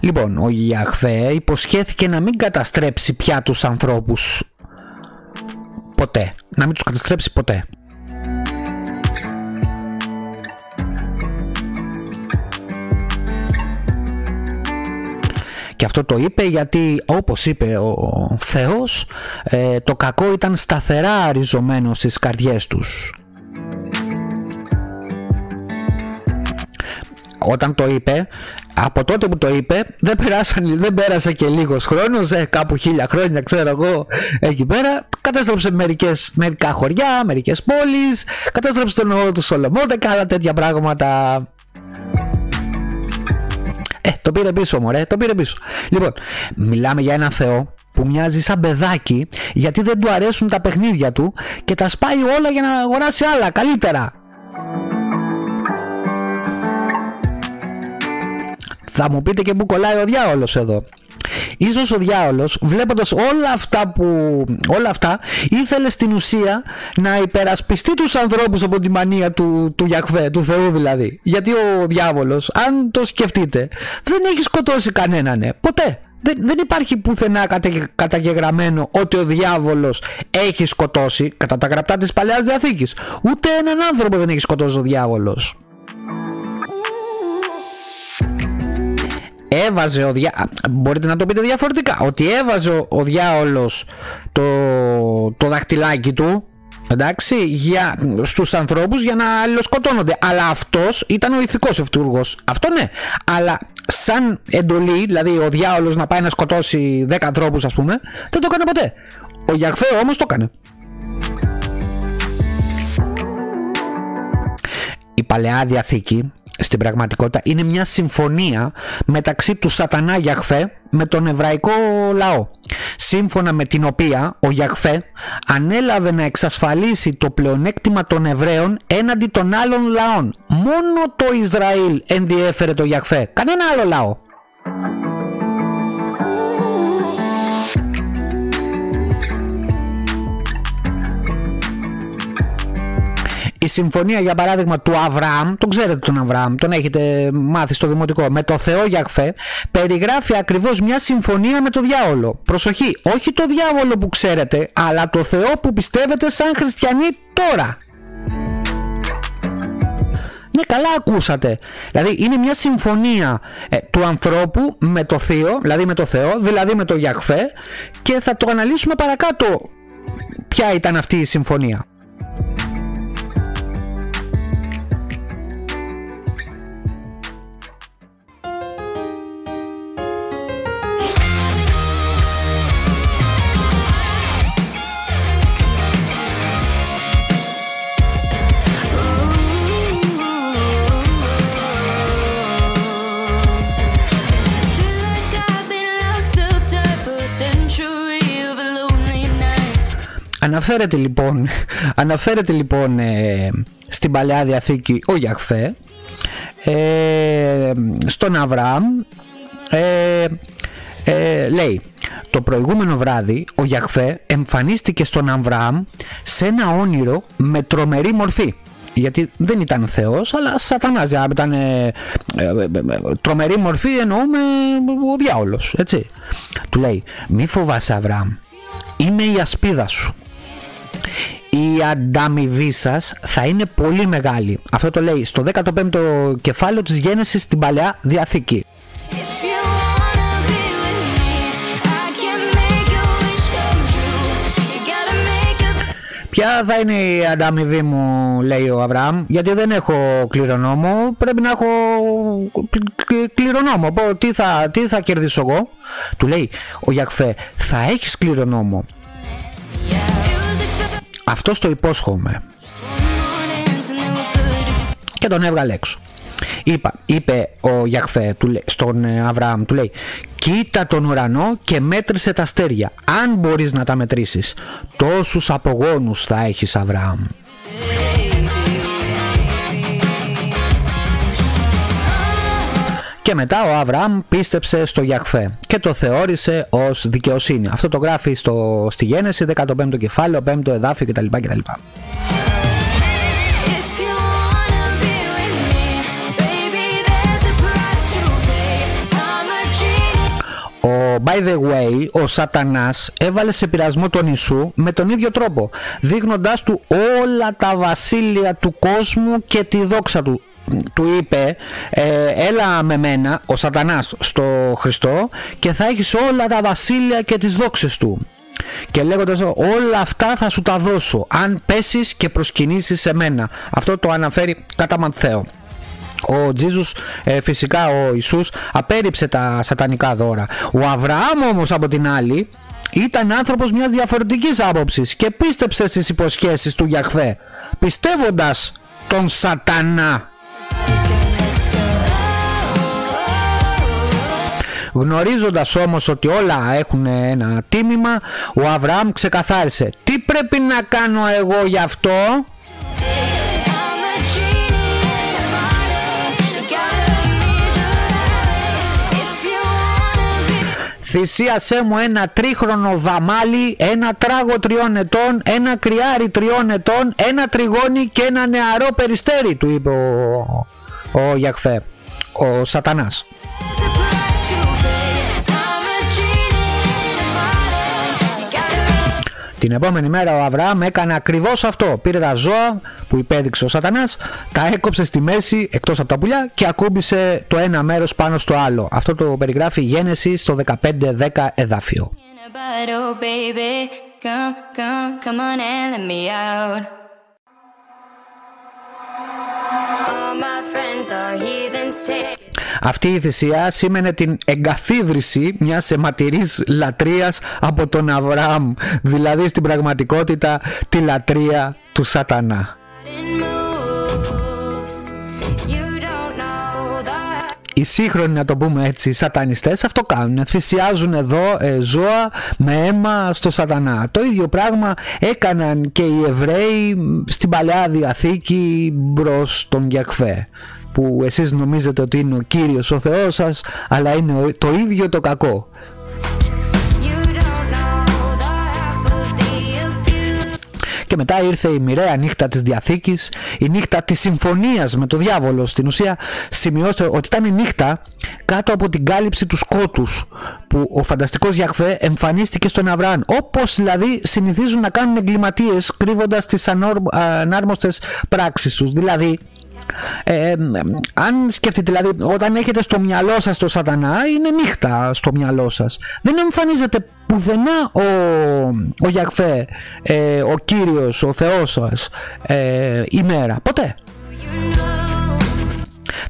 Λοιπόν ο Γιαχβέ υποσχέθηκε να μην καταστρέψει πια τους ανθρώπους. Ποτέ. Να μην τους καταστρέψει ποτέ Και αυτό το είπε γιατί όπως είπε ο Θεός ε, το κακό ήταν σταθερά αριζωμένο στις καρδιές τους. Όταν το είπε, από τότε που το είπε δεν, περάσαν, δεν πέρασε και λίγος χρόνος, ε, κάπου χίλια χρόνια ξέρω εγώ εκεί πέρα, κατέστρεψε μερικές, μερικά χωριά, μερικές πόλεις, κατέστρεψε τον νόμο του Σολομόντα και άλλα τέτοια πράγματα ε, το πήρε πίσω, μωρέ, το πήρε πίσω. Λοιπόν, μιλάμε για έναν Θεό που μοιάζει σαν παιδάκι γιατί δεν του αρέσουν τα παιχνίδια του και τα σπάει όλα για να αγοράσει άλλα καλύτερα. Θα μου πείτε και που κολλάει ο διάολος εδώ. Ίσως ο διάολος βλέποντας όλα αυτά που όλα αυτά ήθελε στην ουσία να υπερασπιστεί τους ανθρώπους από τη μανία του, του Γιαχβέ, του Θεού δηλαδή. Γιατί ο διάβολος, αν το σκεφτείτε, δεν έχει σκοτώσει κανέναν, ναι. ποτέ. Δεν, δεν υπάρχει πουθενά καταγεγραμμένο ότι ο διάβολος έχει σκοτώσει κατά τα γραπτά της Παλαιάς Διαθήκης. Ούτε έναν άνθρωπο δεν έχει σκοτώσει ο διάβολος. Έβαζε ο διά... μπορείτε να το πείτε διαφορετικά. Ότι έβαζε ο διάολος το, το δαχτυλάκι του εντάξει, για, στους ανθρώπους για να αλληλοσκοτώνονται. Αλλά αυτός ήταν ο ηθικός ευτούργος αυτό ναι, αλλά σαν εντολή δηλαδή ο διάολος να πάει να σκοτώσει 10 ανθρώπους ας πούμε δεν το έκανε ποτέ. Ο Γιαχφέ όμως το έκανε. Η Παλαιά Διαθήκη στην πραγματικότητα είναι μια συμφωνία μεταξύ του σατανά Γιαχφέ με τον εβραϊκό λαό. Σύμφωνα με την οποία ο Γιαχφέ ανέλαβε να εξασφαλίσει το πλεονέκτημα των Εβραίων έναντι των άλλων λαών. Μόνο το Ισραήλ ενδιέφερε το Γιαχφέ. Κανένα άλλο λαό συμφωνία για παράδειγμα του Αβραάμ, τον ξέρετε τον Αβραάμ, τον έχετε μάθει στο δημοτικό, με το Θεό Γιαχφέ, περιγράφει ακριβώς μια συμφωνία με το διάολο. Προσοχή, όχι το διάβολο που ξέρετε, αλλά το Θεό που πιστεύετε σαν χριστιανοί τώρα. Ναι, καλά ακούσατε. Δηλαδή είναι μια συμφωνία ε, του ανθρώπου με το Θείο, δηλαδή με το Θεό, δηλαδή με το Γιαχφέ και θα το αναλύσουμε παρακάτω ποια ήταν αυτή η συμφωνία. Αναφέρεται λοιπόν, αναφέρεται λοιπόν ε, στην Παλαιά Διαθήκη ο Γιαχφέ ε, στον Αβραάμ ε, ε, λέει το προηγούμενο βράδυ ο Γιαχφέ εμφανίστηκε στον Αβραάμ σε ένα όνειρο με τρομερή μορφή γιατί δεν ήταν Θεός αλλά σατανάς ήταν ε, τρομερή μορφή εννοούμε ο διάολος έτσι. Του λέει μη φοβάσαι Αβραάμ είμαι η ασπίδα σου η ανταμοιβή σας θα είναι πολύ μεγάλη. Αυτό το λέει στο 15ο κεφάλαιο της Γένεσης στην Παλαιά Διαθήκη. Ποια θα είναι η ανταμοιβή μου, λέει ο Αβραάμ, γιατί δεν έχω κληρονόμο, πρέπει να έχω κληρονόμο. Τι θα, τι θα κερδίσω εγώ, του λέει ο Γιακφέ, θα έχεις κληρονόμο. Αυτό το υπόσχομαι. Και τον έβγαλε έξω. Είπα, είπε ο Γιαχφέ στον ε, Αβραάμ, του λέει Κοίτα τον ουρανό και μέτρησε τα αστέρια. Αν μπορείς να τα μετρήσεις, τόσους απογόνους θα έχεις Αβραάμ. Και μετά ο Αβραάμ πίστεψε στο Γιαχφέ και το θεώρησε ως δικαιοσύνη. Αυτό το γράφει στο, στη Γένεση, 15ο κεφάλαιο, 5ο εδάφιο κτλ. κτλ. Ο by the way, ο σατανάς έβαλε σε πειρασμό τον Ιησού με τον ίδιο τρόπο, δείχνοντάς του όλα τα βασίλεια του κόσμου και τη δόξα του του είπε ε, έλα με μένα ο σατανάς στο Χριστό και θα έχεις όλα τα βασίλεια και τις δόξες του και λέγοντας όλα αυτά θα σου τα δώσω αν πέσεις και προσκυνήσεις σε μένα αυτό το αναφέρει κατά Μανθαίο ο Τζίζους ε, φυσικά ο Ιησούς απέρριψε τα σατανικά δώρα. Ο Αβραάμ όμως από την άλλη ήταν άνθρωπος μιας διαφορετικής άποψης και πίστεψε στις υποσχέσεις του Γιαχβέ πιστεύοντας τον σατανά Γνωρίζοντας όμως ότι όλα έχουν ένα τίμημα, ο Αβραάμ ξεκαθάρισε «Τι πρέπει να κάνω εγώ γι' αυτό» Θυσίασέ μου ένα τρίχρονο δαμάλι, ένα τράγο τριών ετών, ένα κρυάρι τριών ετών, ένα τριγώνι και ένα νεαρό περιστέρι, του είπε ο, ο Γιακφέ, ο σατανάς. Την επόμενη μέρα ο Αβραάμ έκανε ακριβώς αυτό. Πήρε τα ζώα που υπέδειξε ο σατανάς, τα έκοψε στη μέση εκτός από τα πουλιά και ακούμπησε το ένα μέρος πάνω στο άλλο. Αυτό το περιγράφει η Γένεση στο 15-10 εδάφιο. Αυτή η θυσία σήμαινε την εγκαθίδρυση μιας αιματηρής λατρείας από τον Αβραάμ, δηλαδή στην πραγματικότητα τη λατρεία του σατανά. οι σύγχρονοι να το πούμε έτσι σατανιστές αυτό κάνουν. Θυσιάζουν εδώ ε, ζώα με αίμα στο σατανά. Το ίδιο πράγμα έκαναν και οι Εβραίοι στην Παλαιά Διαθήκη μπρος τον Γιακφέ που εσείς νομίζετε ότι είναι ο Κύριος ο Θεός σας αλλά είναι το ίδιο το κακό Και μετά ήρθε η μοιραία νύχτα της Διαθήκης, η νύχτα της συμφωνίας με το διάβολο. Στην ουσία σημειώστε ότι ήταν η νύχτα κάτω από την κάλυψη του σκότους που ο φανταστικός Γιαχβέ εμφανίστηκε στον Αβραάν. Όπως δηλαδή συνηθίζουν να κάνουν εγκληματίες κρύβοντας τις ανάρμοστες πράξεις τους. Δηλαδή Ε, αν σκεφτείτε δηλαδή όταν έχετε στο μυαλό σας το σατανά είναι νύχτα στο μυαλό σας. Δεν εμφανίζεται πουθενά ο, ο Γιακφέ ε, ο Κύριος, ο Θεός σας ε, ημέρα, ποτέ.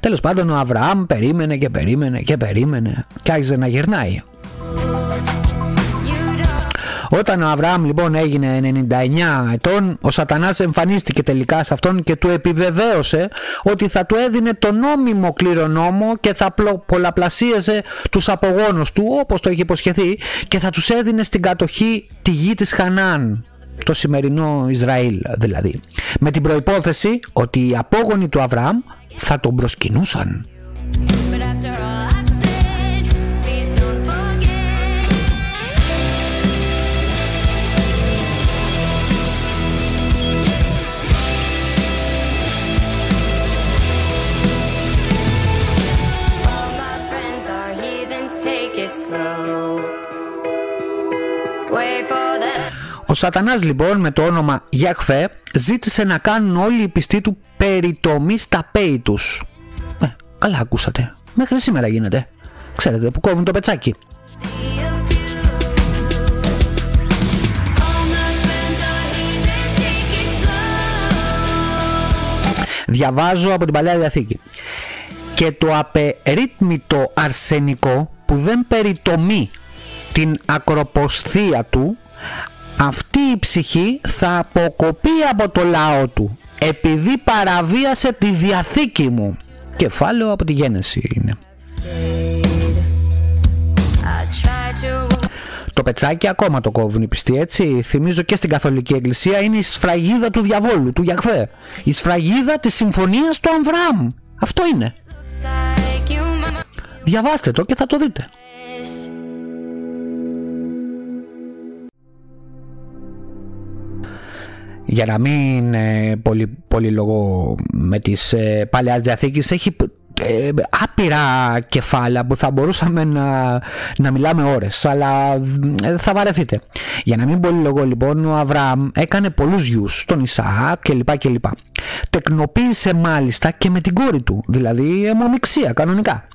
Τέλος πάντων ο Αβραάμ περίμενε και περίμενε και περίμενε και άρχισε να γυρνάει όταν ο Αβραάμ λοιπόν έγινε 99 ετών, ο σατανάς εμφανίστηκε τελικά σε αυτόν και του επιβεβαίωσε ότι θα του έδινε το νόμιμο κληρονόμο και θα πολλαπλασίαζε τους απογόνους του όπως το είχε υποσχεθεί και θα τους έδινε στην κατοχή τη γη της Χανάν το σημερινό Ισραήλ δηλαδή. Με την προϋπόθεση ότι οι απόγονοι του Αβραάμ θα τον προσκυνούσαν Ο σατανάς λοιπόν με το όνομα Γιαχφέ ζήτησε να κάνουν όλοι οι πιστοί του περιτομή στα πέη τους. Ε, καλά ακούσατε. Μέχρι σήμερα γίνεται. Ξέρετε που κόβουν το πετσάκι. Διαβάζω από την Παλαιά Διαθήκη. Και το απερίτμητο αρσενικό που δεν περιτομεί την ακροποσθία του αυτή η ψυχή θα αποκοπεί από το λαό του επειδή παραβίασε τη διαθήκη μου. Κεφάλαιο από τη γέννηση είναι. Το πετσάκι ακόμα το κόβουν οι πιστοί έτσι. Θυμίζω και στην καθολική εκκλησία είναι η σφραγίδα του διαβόλου του Γιαχβέ. Η σφραγίδα της συμφωνίας του Αμβράμ αυτό είναι. Διαβάστε το και θα το δείτε για να μην ε, πολύ, πολύ λόγο με τις ε, Παλαιάς Διαθήκης έχει ε, άπειρα κεφάλαια που θα μπορούσαμε να, να μιλάμε ώρες αλλά ε, θα βαρεθείτε. Για να μην πολύ λόγο λοιπόν ο Αβραάμ έκανε πολλούς γιους τον Ισαάκ κλπ κλπ. Τεκνοποίησε μάλιστα και με την κόρη του δηλαδή αιμομιξία κανονικά.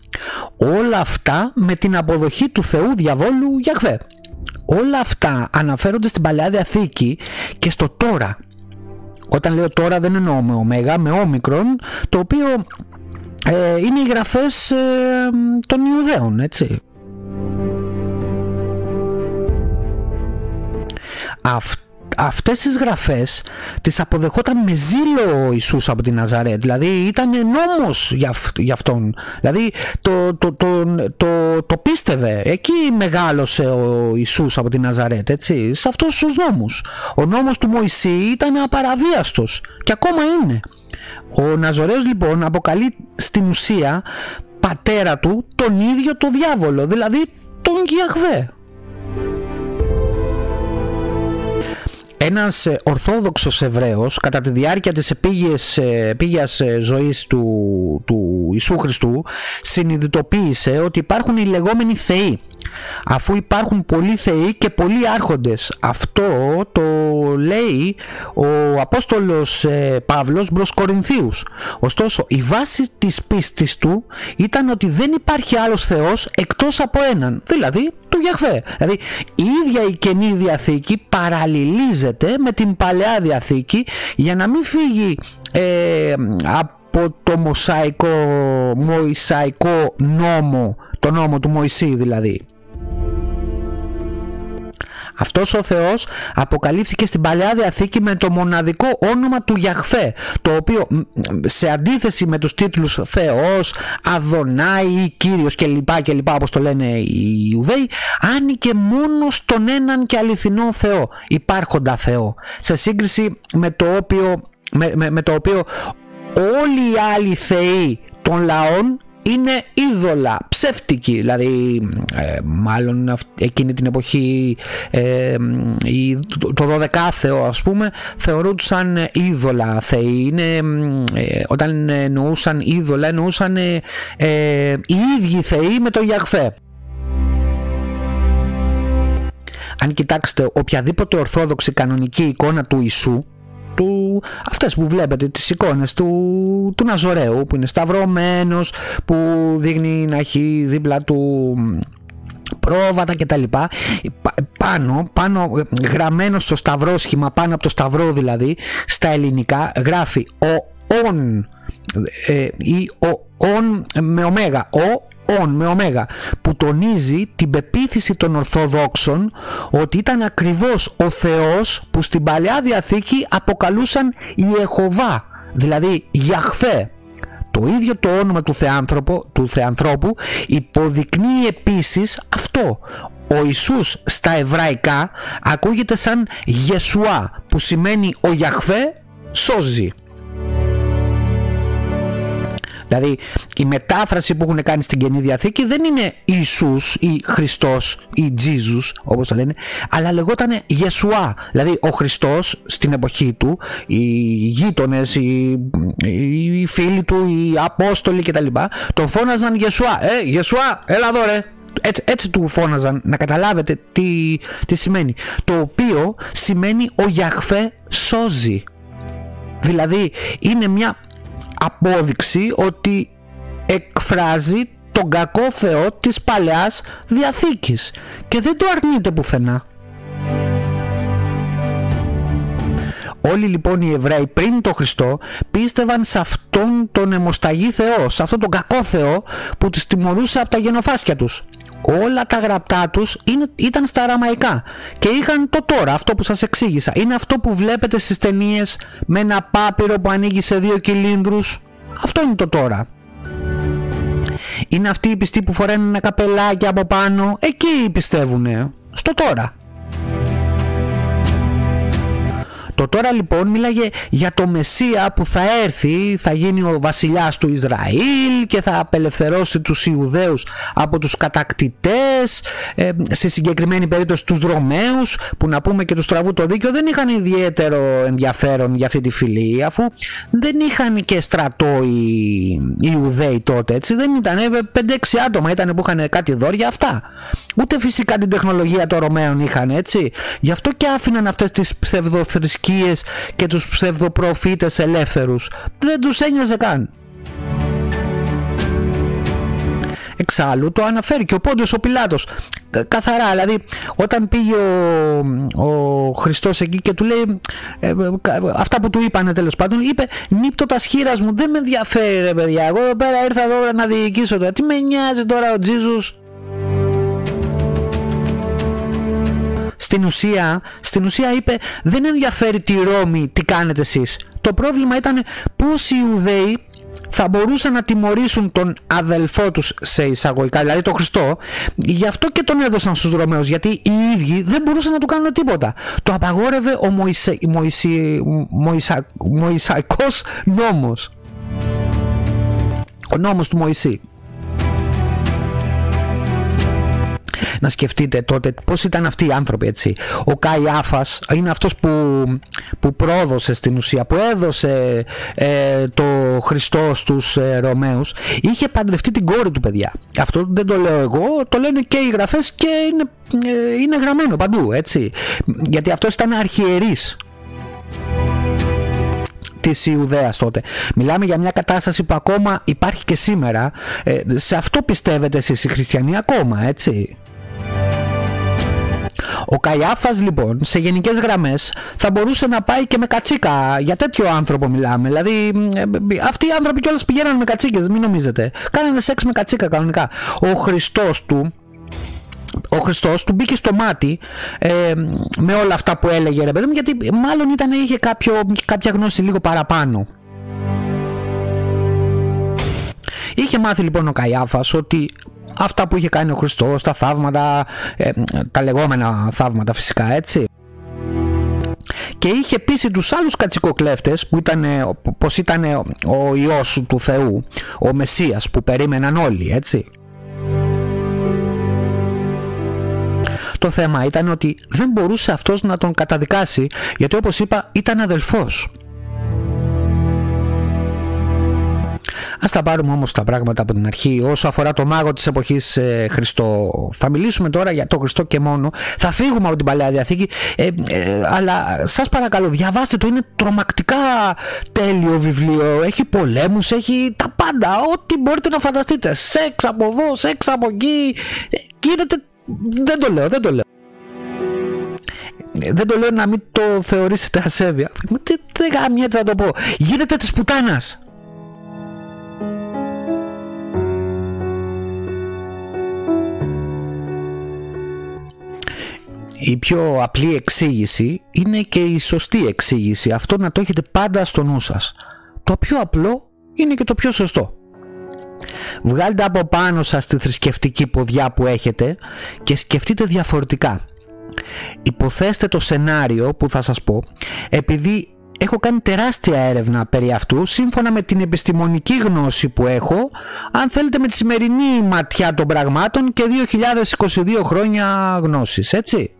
Όλα αυτά με την αποδοχή του Θεού διαβόλου Γιαχβέ. Όλα αυτά αναφέρονται στην Παλαιά Διαθήκη και στο τώρα όταν λέω τώρα δεν εννοώ με ωμέγα, με όμικρον, το οποίο ε, είναι οι γραφές ε, των Ιουδαίων, έτσι. Αυτό αυτές τις γραφές τις αποδεχόταν με ζήλο ο Ιησούς από την Ναζαρέτ δηλαδή ήταν νόμος για, για αυτόν. Δηλαδή το, το, το, το, το πίστευε. Εκεί μεγάλωσε ο Ιησούς από την Ναζαρέτ έτσι. Σε αυτούς τους νόμους. Ο νόμος του Μωυσή ήταν απαραβίαστος. Και ακόμα είναι. Ο Ναζωραίος λοιπόν αποκαλεί στην ουσία πατέρα του τον ίδιο το διάβολο. Δηλαδή τον Γιαχβέ ένας ε, ορθόδοξος Εβραίος κατά τη διάρκεια της επίγειας, ε, επίγειας ε, ζωής του, του Ιησού Χριστού συνειδητοποίησε ότι υπάρχουν οι λεγόμενοι θεοί αφού υπάρχουν πολλοί θεοί και πολλοί άρχοντες. Αυτό το λέει ο Απόστολος ε, Παύλος μπρος Κορινθίους. Ωστόσο η βάση της πίστης του ήταν ότι δεν υπάρχει άλλος Θεός εκτός από έναν, δηλαδή του Γιαχβέ. Δηλαδή η ίδια η Καινή Διαθήκη παραλληλίζεται με την Παλαιά Διαθήκη για να μην φύγει ε, από το μοσαϊκό, μοϊσαϊκό νόμο, το νόμο του Μωυσή δηλαδή. Αυτός ο Θεός αποκαλύφθηκε στην Παλαιά Διαθήκη με το μοναδικό όνομα του Γιαχφέ, το οποίο σε αντίθεση με τους τίτλους Θεός, Αδωνάη, Κύριος κλπ. κλπ όπως το λένε οι Ιουδαίοι, άνοικε μόνος στον έναν και αληθινό Θεό, υπάρχοντα Θεό, σε σύγκριση με το οποίο, με, με, με το οποίο όλοι οι άλλοι θεοί των λαών είναι είδωλα, ψεύτικοι, δηλαδή ε, μάλλον εκείνη την εποχή ε, το 12 Θεό ας πούμε θεωρούνταν είδωλα θεοί, είναι, ε, όταν εννοούσαν είδωλα εννοούσαν οι ίδιοι θεοί με το Γιαχφέ. Αν κοιτάξετε οποιαδήποτε ορθόδοξη κανονική εικόνα του Ιησού του του, αυτές που βλέπετε, τις εικόνες του, του Ναζωρέου που είναι σταυρωμένος, που δείχνει να έχει δίπλα του πρόβατα κτλ. Πάνω, πάνω γραμμένο στο σταυρό σχήμα, πάνω από το σταυρό δηλαδή, στα ελληνικά γράφει ο ον ε, ή ο ον με ωμέγα, ο ον με ωμέγα που τονίζει την πεποίθηση των Ορθοδόξων ότι ήταν ακριβώς ο Θεός που στην Παλαιά Διαθήκη αποκαλούσαν Ιεχωβά δηλαδή Γιαχφέ το ίδιο το όνομα του, θεάνθρωπου, του Θεανθρώπου υποδεικνύει επίσης αυτό. Ο Ιησούς στα εβραϊκά ακούγεται σαν Γεσουά που σημαίνει ο Γιαχφέ σώζει. Δηλαδή η μετάφραση που έχουν κάνει στην Καινή Διαθήκη δεν είναι Ιησούς ή Χριστός ή Τζίζους όπως το λένε αλλά λεγόταν Γεσουά δηλαδή ο Χριστός στην εποχή του οι γείτονες, οι, οι φίλοι του, οι Απόστολοι κτλ τον φώναζαν Γεσουά ε Γεσουά έλα εδώ ρε. Έτσι, έτσι του φώναζαν να καταλάβετε τι, τι σημαίνει. Το οποίο σημαίνει ο Γιαχφέ σώζει. Δηλαδή είναι μια απόδειξη ότι εκφράζει τον κακό Θεό της Παλαιάς Διαθήκης και δεν το αρνείται πουθενά. Όλοι λοιπόν οι Εβραίοι πριν το Χριστό πίστευαν σε αυτόν τον αιμοσταγή Θεό, σε αυτόν τον κακό Θεό που τους τιμωρούσε από τα γενοφάσκια τους όλα τα γραπτά τους είναι, ήταν στα αραμαϊκά και είχαν το τώρα, αυτό που σας εξήγησα. Είναι αυτό που βλέπετε στις ταινίες με ένα πάπυρο που ανοίγει σε δύο κυλίνδρους. Αυτό είναι το τώρα. Είναι αυτοί οι πιστοί που φοράνε ένα καπελάκι από πάνω. Εκεί πιστεύουνε. Στο τώρα. Το τώρα λοιπόν μίλαγε για το Μεσσία που θα έρθει, θα γίνει ο βασιλιάς του Ισραήλ και θα απελευθερώσει τους Ιουδαίους από τους κατακτητές, ε, σε συγκεκριμένη περίπτωση τους Ρωμαίους που να πούμε και τους τραβού το δίκιο δεν είχαν ιδιαίτερο ενδιαφέρον για αυτή τη φυλή αφού δεν είχαν και στρατό οι, Ιουδαίοι τότε έτσι, δεν ήταν 5-6 άτομα ήταν που είχαν κάτι δόρια αυτά. Ούτε φυσικά την τεχνολογία των Ρωμαίων είχαν έτσι, γι' αυτό και άφηναν αυτές τις ψευδοθρησκείες και τους ψευδοπροφήτες ελεύθερους. Δεν τους ένοιαζε καν. Εξάλλου το αναφέρει και ο Πόντιος ο Πιλάτος καθαρά δηλαδή όταν πήγε ο, ο Χριστός εκεί και του λέει ε, αυτά που του είπανε τέλος πάντων είπε νύπτω τα σχήρας μου δεν με ενδιαφέρει ρε παιδιά εγώ εδώ πέρα ήρθα εδώ να διοικήσω τώρα τι με νοιάζει τώρα ο Τζίζους στην ουσία, στην ουσία είπε δεν ενδιαφέρει τη Ρώμη τι κάνετε εσείς. Το πρόβλημα ήταν πώς οι Ιουδαίοι θα μπορούσαν να τιμωρήσουν τον αδελφό τους σε εισαγωγικά, δηλαδή τον Χριστό, γι' αυτό και τον έδωσαν στους Ρωμαίους, γιατί οι ίδιοι δεν μπορούσαν να του κάνουν τίποτα. Το απαγόρευε ο Μωυσαι, Μωυσαι, Μωυσαι, Μωυσαϊκός νόμος. Ο νόμος του Μωυσή. Να σκεφτείτε τότε πώς ήταν αυτοί οι άνθρωποι έτσι. Ο Κάι Άφας είναι αυτός που, που πρόδωσε στην ουσία, που έδωσε ε, το Χριστό στους ε, Ρωμαίους. Είχε παντρευτεί την κόρη του παιδιά. Αυτό δεν το λέω εγώ, το λένε και οι γραφές και είναι, ε, είναι γραμμένο παντού έτσι. Γιατί αυτός ήταν αρχιερής της Ιουδαίας τότε. Μιλάμε για μια κατάσταση που ακόμα υπάρχει και σήμερα. Ε, σε αυτό πιστεύετε εσείς οι χριστιανοί ακόμα, έτσι; Ο Καϊάφας λοιπόν σε γενικές γραμμές θα μπορούσε να πάει και με κατσίκα. Για τέτοιο άνθρωπο μιλάμε. Δηλαδή ε, αυτοί οι άνθρωποι κιόλας πηγαίναν με κατσίκες, μην νομίζετε. Κάνανε σεξ με κατσίκα κανονικά. Ο Χριστός του ο Χριστός του μπήκε στο μάτι ε, με όλα αυτά που έλεγε ρε παιδί μου γιατί μάλλον ήταν, είχε κάποιο, κάποια γνώση λίγο παραπάνω. Είχε μάθει λοιπόν ο Καϊάφας ότι αυτά που είχε κάνει ο Χριστός, τα θαύματα, ε, τα λεγόμενα θαύματα φυσικά έτσι. Και είχε πείσει τους άλλους κατσικοκλέφτες που ήταν, πως ήταν ο Υιός του Θεού, ο Μεσσίας που περίμεναν όλοι έτσι. Το θέμα ήταν ότι δεν μπορούσε αυτός να τον καταδικάσει γιατί όπως είπα ήταν αδελφός. Ας τα πάρουμε όμως τα πράγματα από την αρχή όσο αφορά το μάγο της εποχής ε, Χριστό. Θα μιλήσουμε τώρα για το Χριστό και μόνο. Θα φύγουμε από την Παλαιά Διαθήκη ε, ε, αλλά σας παρακαλώ διαβάστε το είναι τρομακτικά τέλειο βιβλίο. Έχει πολέμους, έχει τα πάντα, ό,τι μπορείτε να φανταστείτε. Σεξ από εδώ, σεξ από εκεί. Ε, γίνεται... Δεν το λέω, δεν το λέω δεν το λέω να μην το θεωρήσετε ασέβεια. Δεν γαμιέται να το πω. Γίνεται της πουτάνας. Η πιο απλή εξήγηση είναι και η σωστή εξήγηση. Αυτό να το έχετε πάντα στο νου σας. Το πιο απλό είναι και το πιο σωστό. Βγάλτε από πάνω σας τη θρησκευτική ποδιά που έχετε και σκεφτείτε διαφορετικά. Υποθέστε το σενάριο που θα σας πω επειδή έχω κάνει τεράστια έρευνα περί αυτού σύμφωνα με την επιστημονική γνώση που έχω αν θέλετε με τη σημερινή ματιά των πραγμάτων και 2022 χρόνια γνώσης έτσι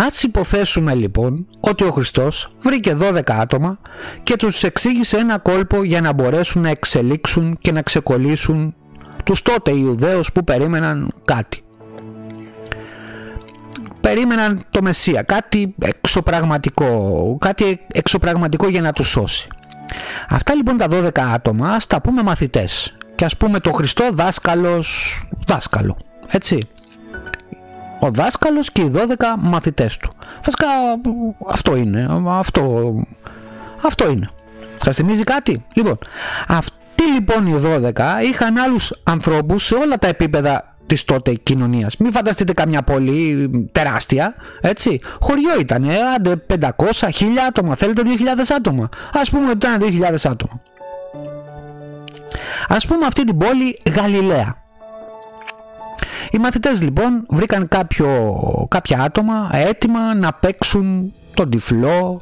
Ας υποθέσουμε λοιπόν ότι ο Χριστός βρήκε 12 άτομα και τους εξήγησε ένα κόλπο για να μπορέσουν να εξελίξουν και να ξεκολλήσουν τους τότε Ιουδαίους που περίμεναν κάτι. Περίμεναν το Μεσσία, κάτι εξωπραγματικό, κάτι εξωπραγματικό για να τους σώσει. Αυτά λοιπόν τα 12 άτομα ας τα πούμε μαθητές και ας πούμε το Χριστό δάσκαλος δάσκαλο, έτσι. Ο δάσκαλος και οι 12 μαθητές του. Βασικά αυτό είναι, αυτό, αυτό είναι. Σας θυμίζει κάτι; Λοιπόν, αυτό τι λοιπόν οι 12 είχαν άλλους ανθρώπους σε όλα τα επίπεδα της τότε κοινωνίας. Μην φανταστείτε καμιά πόλη τεράστια, έτσι. Χωριό ήταν, ε, άντε 500, 1000 άτομα, θέλετε 2000 άτομα. Ας πούμε ότι ήταν 2000 άτομα. Ας πούμε αυτή την πόλη Γαλιλαία. Οι μαθητές λοιπόν βρήκαν κάποιο, κάποια άτομα έτοιμα να παίξουν τον τυφλό,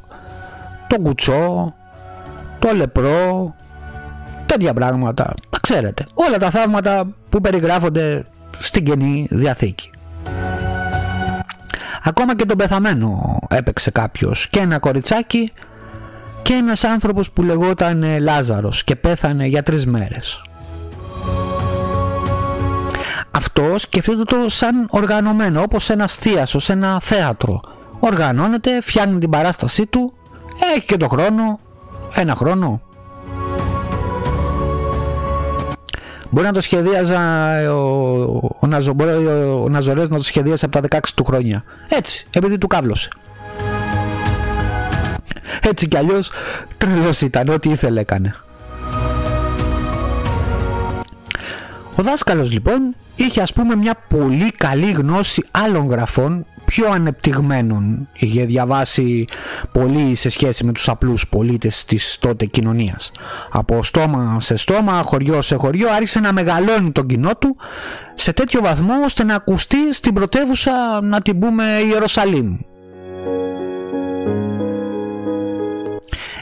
τον κουτσό, το λεπρό, τέτοια πράγματα. Τα ξέρετε. Όλα τα θαύματα που περιγράφονται στην Καινή Διαθήκη. Ακόμα και τον πεθαμένο έπαιξε κάποιος και ένα κοριτσάκι και ένας άνθρωπος που λεγόταν Λάζαρος και πέθανε για τρεις μέρες. Αυτός σκεφτείτε το σαν οργανωμένο όπως ένας θείασος, ένα θέατρο. Οργανώνεται, φτιάχνει την παράστασή του, έχει και το χρόνο, ένα χρόνο, Μπορεί να το σχεδίαζα ο, ο, Ναζο, μπορεί ο, ο Ναζορές να το σχεδίασε από τα 16 του χρόνια. Έτσι, επειδή του κάβλωσε. Έτσι κι αλλιώς τρελός ήταν, ό,τι ήθελε έκανε. Ο δάσκαλος λοιπόν είχε ας πούμε μια πολύ καλή γνώση άλλων γραφών πιο ανεπτυγμένων είχε διαβάσει πολύ σε σχέση με τους απλούς πολίτες της τότε κοινωνίας. Από στόμα σε στόμα, χωριό σε χωριό άρχισε να μεγαλώνει τον κοινό του σε τέτοιο βαθμό ώστε να ακουστεί στην πρωτεύουσα να την πούμε Ιερουσαλήμ.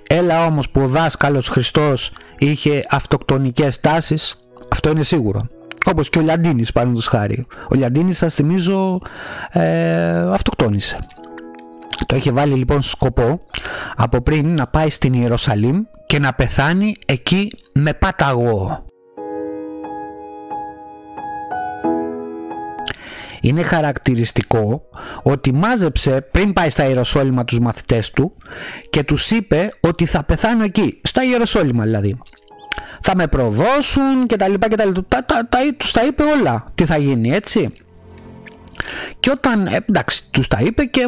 Έλα όμως που ο δάσκαλος Χριστός είχε αυτοκτονικές τάσεις, αυτό είναι σίγουρο. Όπως και ο Λιαντίνης, παραδείγματος χάρη. Ο Λιαντίνης, σας θυμίζω, ε, αυτοκτόνησε. Το είχε βάλει λοιπόν σκοπό από πριν να πάει στην Ιερουσαλήμ και να πεθάνει εκεί με πάταγο. Είναι χαρακτηριστικό ότι μάζεψε πριν πάει στα Ιεροσόλυμα τους μαθητές του και τους είπε ότι θα πεθάνω εκεί, στα Ιεροσόλυμα δηλαδή θα με προδώσουν και τα λοιπά και τα λοιπά. Τα, τα, τα, τους τα είπε όλα τι θα γίνει έτσι. Και όταν, ε, εντάξει, τους τα είπε και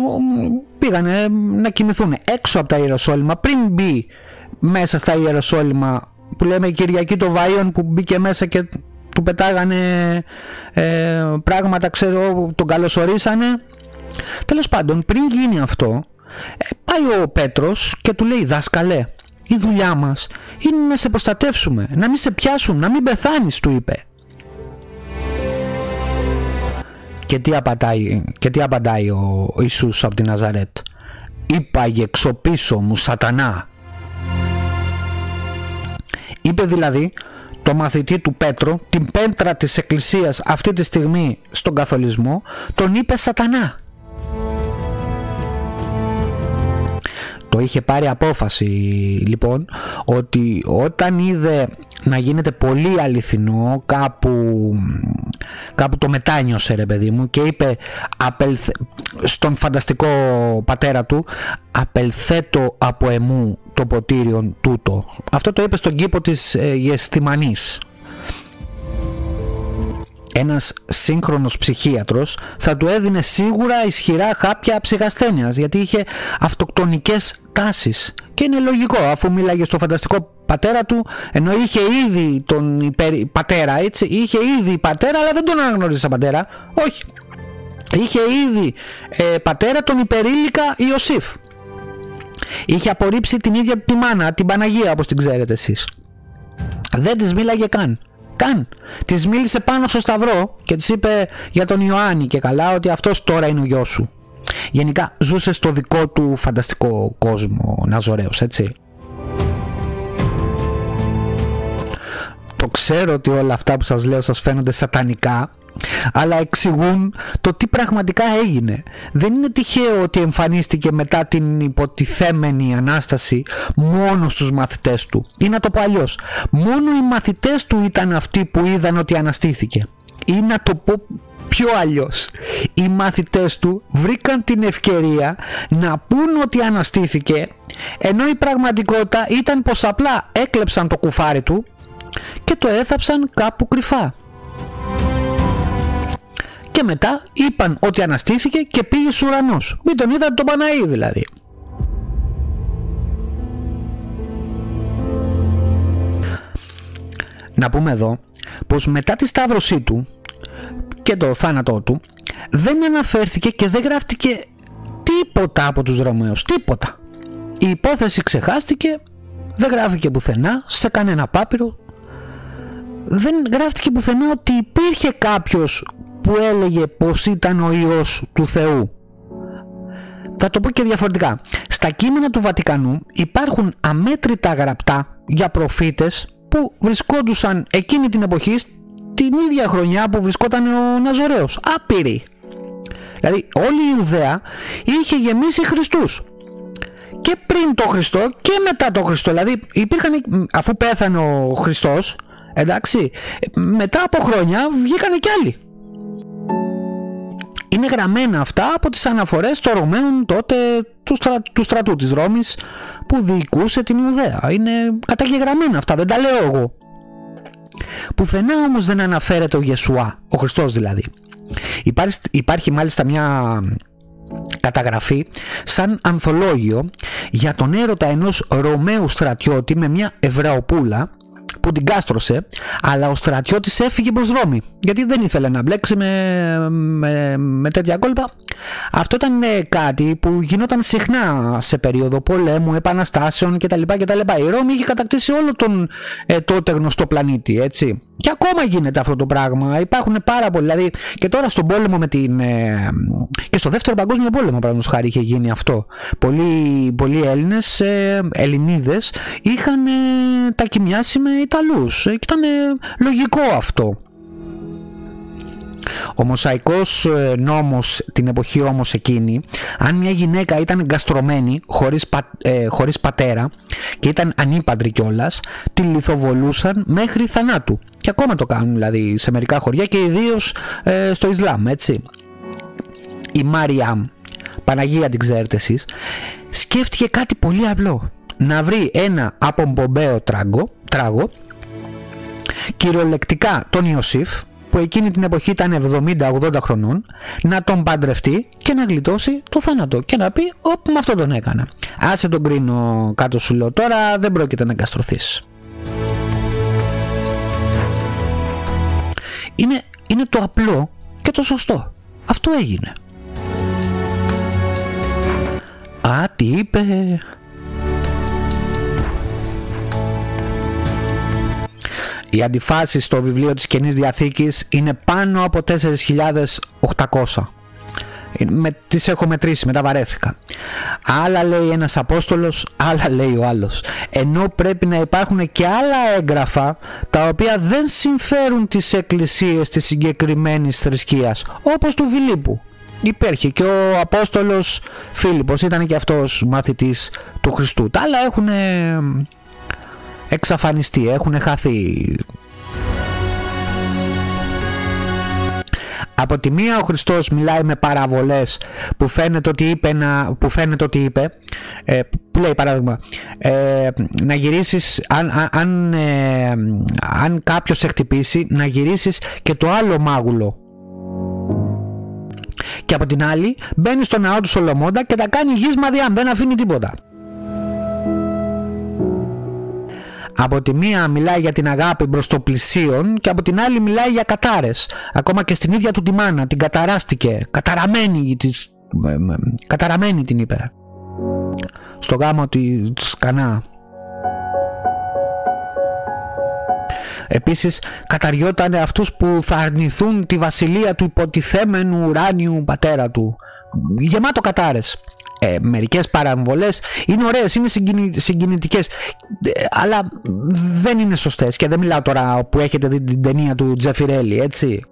πήγανε να κοιμηθούν έξω από τα Ιεροσόλυμα πριν μπει μέσα στα Ιεροσόλυμα που λέμε η Κυριακή των Βαΐων που μπήκε μέσα και του πετάγανε ε, πράγματα, ξέρω, τον καλωσορίσανε. Τέλος πάντων, πριν γίνει αυτό, ε, πάει ο Πέτρος και του λέει «Δάσκαλε, η δουλειά μας είναι να σε προστατεύσουμε, να μην σε πιάσουν, να μην πεθάνεις, του είπε. Και τι απαντάει, και τι απαντάει ο Ιησούς από την Ναζαρέτ; Είπαγε εξωπίσω μου σατανά. Είπε δηλαδή το μαθητή του Πέτρο, την πέντρα της εκκλησίας αυτή τη στιγμή στον καθολισμό, τον είπε σατανά. Το είχε πάρει απόφαση λοιπόν ότι όταν είδε να γίνεται πολύ αληθινό κάπου, κάπου το μετάνιωσε ρε παιδί μου και είπε στον φανταστικό πατέρα του απελθέτω από εμού το ποτήριον τούτο αυτό το είπε στον κήπο της ε, Γεστημανής ένας σύγχρονος ψυχίατρος θα του έδινε σίγουρα ισχυρά χάπια ψυχασθένειας γιατί είχε αυτοκτονικές τάσεις. Και είναι λογικό αφού μίλαγε στο φανταστικό πατέρα του ενώ είχε ήδη τον πατέρα έτσι είχε ήδη πατέρα αλλά δεν τον αναγνώριζε σαν πατέρα. Όχι. Είχε ήδη ε, πατέρα τον υπερήλικα Ιωσήφ. Είχε απορρίψει την ίδια τη μάνα την Παναγία όπως την ξέρετε εσείς. Δεν της μίλαγε καν Καν. Της μίλησε πάνω στο Σταυρό και της είπε για τον Ιωάννη και καλά ότι αυτός τώρα είναι ο γιος σου. Γενικά ζούσε στο δικό του φανταστικό κόσμο Ναζωραίος, έτσι. Το ξέρω ότι όλα αυτά που σας λέω σας φαίνονται σατανικά αλλά εξηγούν το τι πραγματικά έγινε. Δεν είναι τυχαίο ότι εμφανίστηκε μετά την υποτιθέμενη Ανάσταση μόνος στους μαθητές του. Ή να το πω αλλιώς, μόνο οι μαθητές του ήταν αυτοί που είδαν ότι αναστήθηκε. Ή να το πω πιο αλλιώς. Οι μαθητές του βρήκαν την ευκαιρία να πούν ότι αναστήθηκε ενώ η πραγματικότητα ήταν πως απλά έκλεψαν το κουφάρι του και το έθαψαν κάπου κρυφά και μετά είπαν ότι αναστήθηκε και πήγε στους ουρανούς. Μην τον είδατε τον Παναή δηλαδή. Να πούμε εδώ πως μετά τη σταύρωσή του και το θάνατό του δεν αναφέρθηκε και δεν γράφτηκε τίποτα από τους Ρωμαίους, τίποτα. Η υπόθεση ξεχάστηκε, δεν γράφηκε πουθενά, σε κανένα πάπυρο, δεν γράφτηκε πουθενά ότι υπήρχε κάποιος που έλεγε πως ήταν ο Υιός του Θεού. Θα το πω και διαφορετικά. Στα κείμενα του Βατικανού υπάρχουν αμέτρητα γραπτά για προφήτες που βρισκόντουσαν εκείνη την εποχή την ίδια χρονιά που βρισκόταν ο Ναζωραίος. Άπειροι. Δηλαδή όλη η Ιουδαία είχε γεμίσει Χριστούς. Και πριν το Χριστό και μετά το Χριστό. Δηλαδή υπήρχαν, αφού πέθανε ο Χριστός, εντάξει, μετά από χρόνια βγήκανε κι άλλοι είναι γραμμένα αυτά από τις αναφορές των Ρωμαίων τότε του, στρα, του στρατού της Ρώμης που διοικούσε την Ιουδαία. Είναι καταγεγραμμένα αυτά, δεν τα λέω εγώ. Πουθενά όμως δεν αναφέρεται ο Γεσουά, ο Χριστός δηλαδή. Υπάρχει, υπάρχει μάλιστα μια καταγραφή σαν ανθολόγιο για τον έρωτα ενός Ρωμαίου στρατιώτη με μια Εβραοπούλα που την κάστρωσε, αλλά ο στρατιώτης έφυγε προς Ρώμη, γιατί δεν ήθελε να μπλέξει με, με, με τέτοια κόλπα. Αυτό ήταν ε, κάτι που γινόταν συχνά σε περίοδο πολέμου, επαναστάσεων κτλ. κτλ. Η Ρώμη είχε κατακτήσει όλο τον ε, τότε γνωστό πλανήτη, έτσι. Και ακόμα γίνεται αυτό το πράγμα. Υπάρχουν πάρα πολλοί. Δηλαδή και τώρα στον πόλεμο με την. Ε, και στο δεύτερο παγκόσμιο πόλεμο, παραδείγματος χάρη, είχε γίνει αυτό. Πολλοί, πολλοί Έλληνες, ε, Ελληνίδες, είχαν ε, τα κοιμιάσει με Ιταλού. Ε, και ήταν λογικό αυτό. Ο Μοσαϊκός ε, νόμος την εποχή όμως εκείνη, αν μια γυναίκα ήταν εγκαστρωμένη χωρίς, ε, χωρίς πατέρα και ήταν ανήπαντρη κιόλας, τη λιθοβολούσαν μέχρι θανάτου. Και ακόμα το κάνουν δηλαδή σε μερικά χωριά και ιδίως ε, στο Ισλάμ, έτσι. Η Μάριαμ, Παναγία την ξέρετε εσείς, σκέφτηκε κάτι πολύ απλό. Να βρει ένα απομπομπαίο τράγκο, τράγο, κυριολεκτικά τον Ιωσήφ, που εκείνη την εποχή ήταν 70-80 χρονών να τον παντρευτεί και να γλιτώσει το θάνατο και να πει «Ωπ, με αυτό τον έκανα». Άσε τον κρίνω κάτω σου λέω τώρα δεν πρόκειται να εγκαστρωθείς. Είναι, είναι το απλό και το σωστό. Αυτό έγινε. Α, τι είπε... Οι αντιφάσεις στο βιβλίο της Καινής Διαθήκης είναι πάνω από 4.800. Με, τις έχω μετρήσει, μετά βαρέθηκα. Άλλα λέει ένας Απόστολος, άλλα λέει ο άλλος. Ενώ πρέπει να υπάρχουν και άλλα έγγραφα τα οποία δεν συμφέρουν τις εκκλησίες της συγκεκριμένης θρησκείας, όπως του Φιλίππου. υπήρχε και ο Απόστολος Φίλιππος ήταν και αυτός μαθητής του Χριστού τα άλλα έχουν εξαφανιστεί έχουν χαθεί. Από τη μία ο Χριστός μιλάει με παραβολές που φαίνεται ότι είπε, να, που φαίνεται ότι είπε ε, που λέει παράδειγμα ε, να γυρίσεις αν, αν, ε, αν κάποιος σε χτυπήσει να γυρίσεις και το άλλο μάγουλο. Και από την άλλη μπαίνει στο ναό του Σολομώντα και τα κάνει γης μαδιάμ δεν αφήνει τίποτα Από τη μία μιλάει για την αγάπη προς το πλησίον και από την άλλη μιλάει για κατάρες. Ακόμα και στην ίδια του τη μάνα την καταράστηκε. Καταραμένη, της, καταραμένη την είπε. Στο γάμο της Κανά. Επίσης καταριόταν αυτούς που θα αρνηθούν τη βασιλεία του υποτιθέμενου ουράνιου πατέρα του. Γεμάτο κατάρες ε, μερικές παραμβολές. Είναι ωραίες, είναι συγκινητικές. Ε, αλλά δεν είναι σωστές και δεν μιλάω τώρα που έχετε δει την ταινία του Τζεφιρέλη έτσι.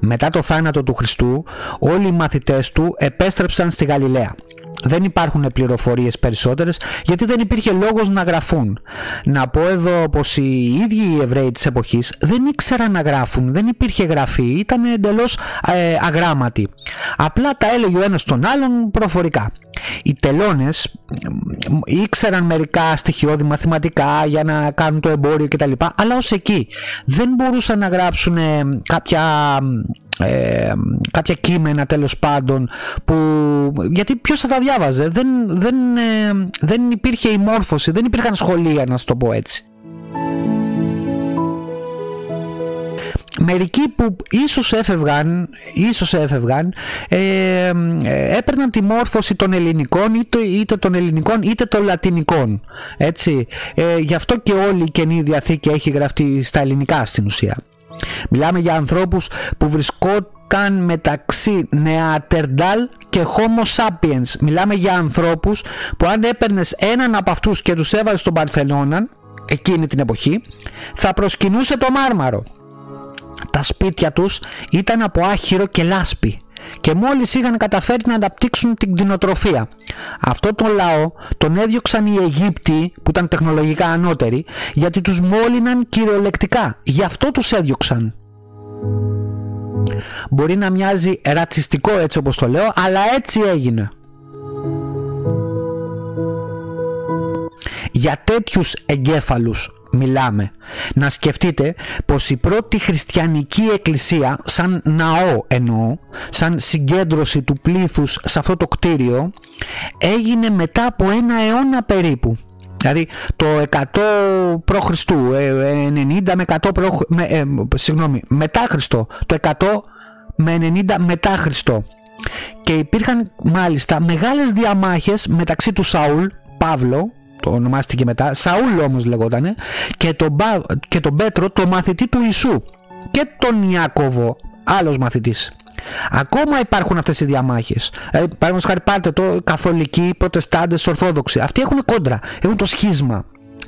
Μετά το θάνατο του Χριστού όλοι οι μαθητές του επέστρεψαν στη Γαλιλαία δεν υπάρχουν πληροφορίες περισσότερες γιατί δεν υπήρχε λόγος να γραφούν. Να πω εδώ πως οι ίδιοι οι Εβραίοι της εποχής δεν ήξεραν να γράφουν, δεν υπήρχε γραφή, ήταν εντελώς ε, αγράμματοι. Απλά τα έλεγε ο ένας τον άλλον προφορικά. Οι τελώνες ήξεραν μερικά στοιχειώδη μαθηματικά για να κάνουν το εμπόριο κτλ. Αλλά ως εκεί δεν μπορούσαν να γράψουν κάποια ε, κάποια κείμενα τέλος πάντων που, γιατί ποιος θα τα διάβαζε; Δεν, δεν, ε, δεν υπήρχε η μόρφωση δεν υπήρχαν σχολεία να σου το πω έτσι Μερικοί που ίσως έφευγαν, ίσως έφευγαν ε, ε, έπαιρναν τη μόρφωση των ελληνικών είτε, είτε των ελληνικών είτε των λατινικών έτσι. Ε, γι' αυτό και όλη η Καινή Διαθήκη έχει γραφτεί στα ελληνικά στην ουσία Μιλάμε για ανθρώπους που βρισκόταν μεταξύ Νεατερντάλ και Homo sapiens. Μιλάμε για ανθρώπους που αν έπαιρνες έναν από αυτούς και τους έβαζε στον Παρθενώνα εκείνη την εποχή θα προσκυνούσε το μάρμαρο. Τα σπίτια τους ήταν από άχυρο και λάσπη και μόλις είχαν καταφέρει να αναπτύξουν την κτηνοτροφία. Αυτό τον λαό τον έδιωξαν οι Αιγύπτιοι που ήταν τεχνολογικά ανώτεροι γιατί τους μόλυναν κυριολεκτικά. Γι' αυτό τους έδιωξαν. Μπορεί να μοιάζει ρατσιστικό έτσι όπως το λέω αλλά έτσι έγινε. Για τέτοιους εγκέφαλους μιλάμε. Να σκεφτείτε πως η πρώτη χριστιανική εκκλησία, σαν ναό εννοώ, σαν συγκέντρωση του πλήθους σε αυτό το κτίριο, έγινε μετά από ένα αιώνα περίπου. Δηλαδή το 100 π.Χ., 90 με 100 π.Χ., ε, συγγνώμη, μετά Χριστό, το 100 με 90 μετά Χριστό. Και υπήρχαν μάλιστα μεγάλες διαμάχες μεταξύ του Σαούλ, Παύλο, το ονομάστηκε μετά, Σαούλ όμως λεγότανε, και τον, και τον Πέτρο, το μαθητή του Ιησού και τον Ιάκωβο, άλλος μαθητής. Ακόμα υπάρχουν αυτές οι διαμάχες. Δηλαδή, παραδείγματος χάρη πάρτε το καθολικοί, προτεστάντες, ορθόδοξοι. Αυτοί έχουν κόντρα, έχουν το σχίσμα.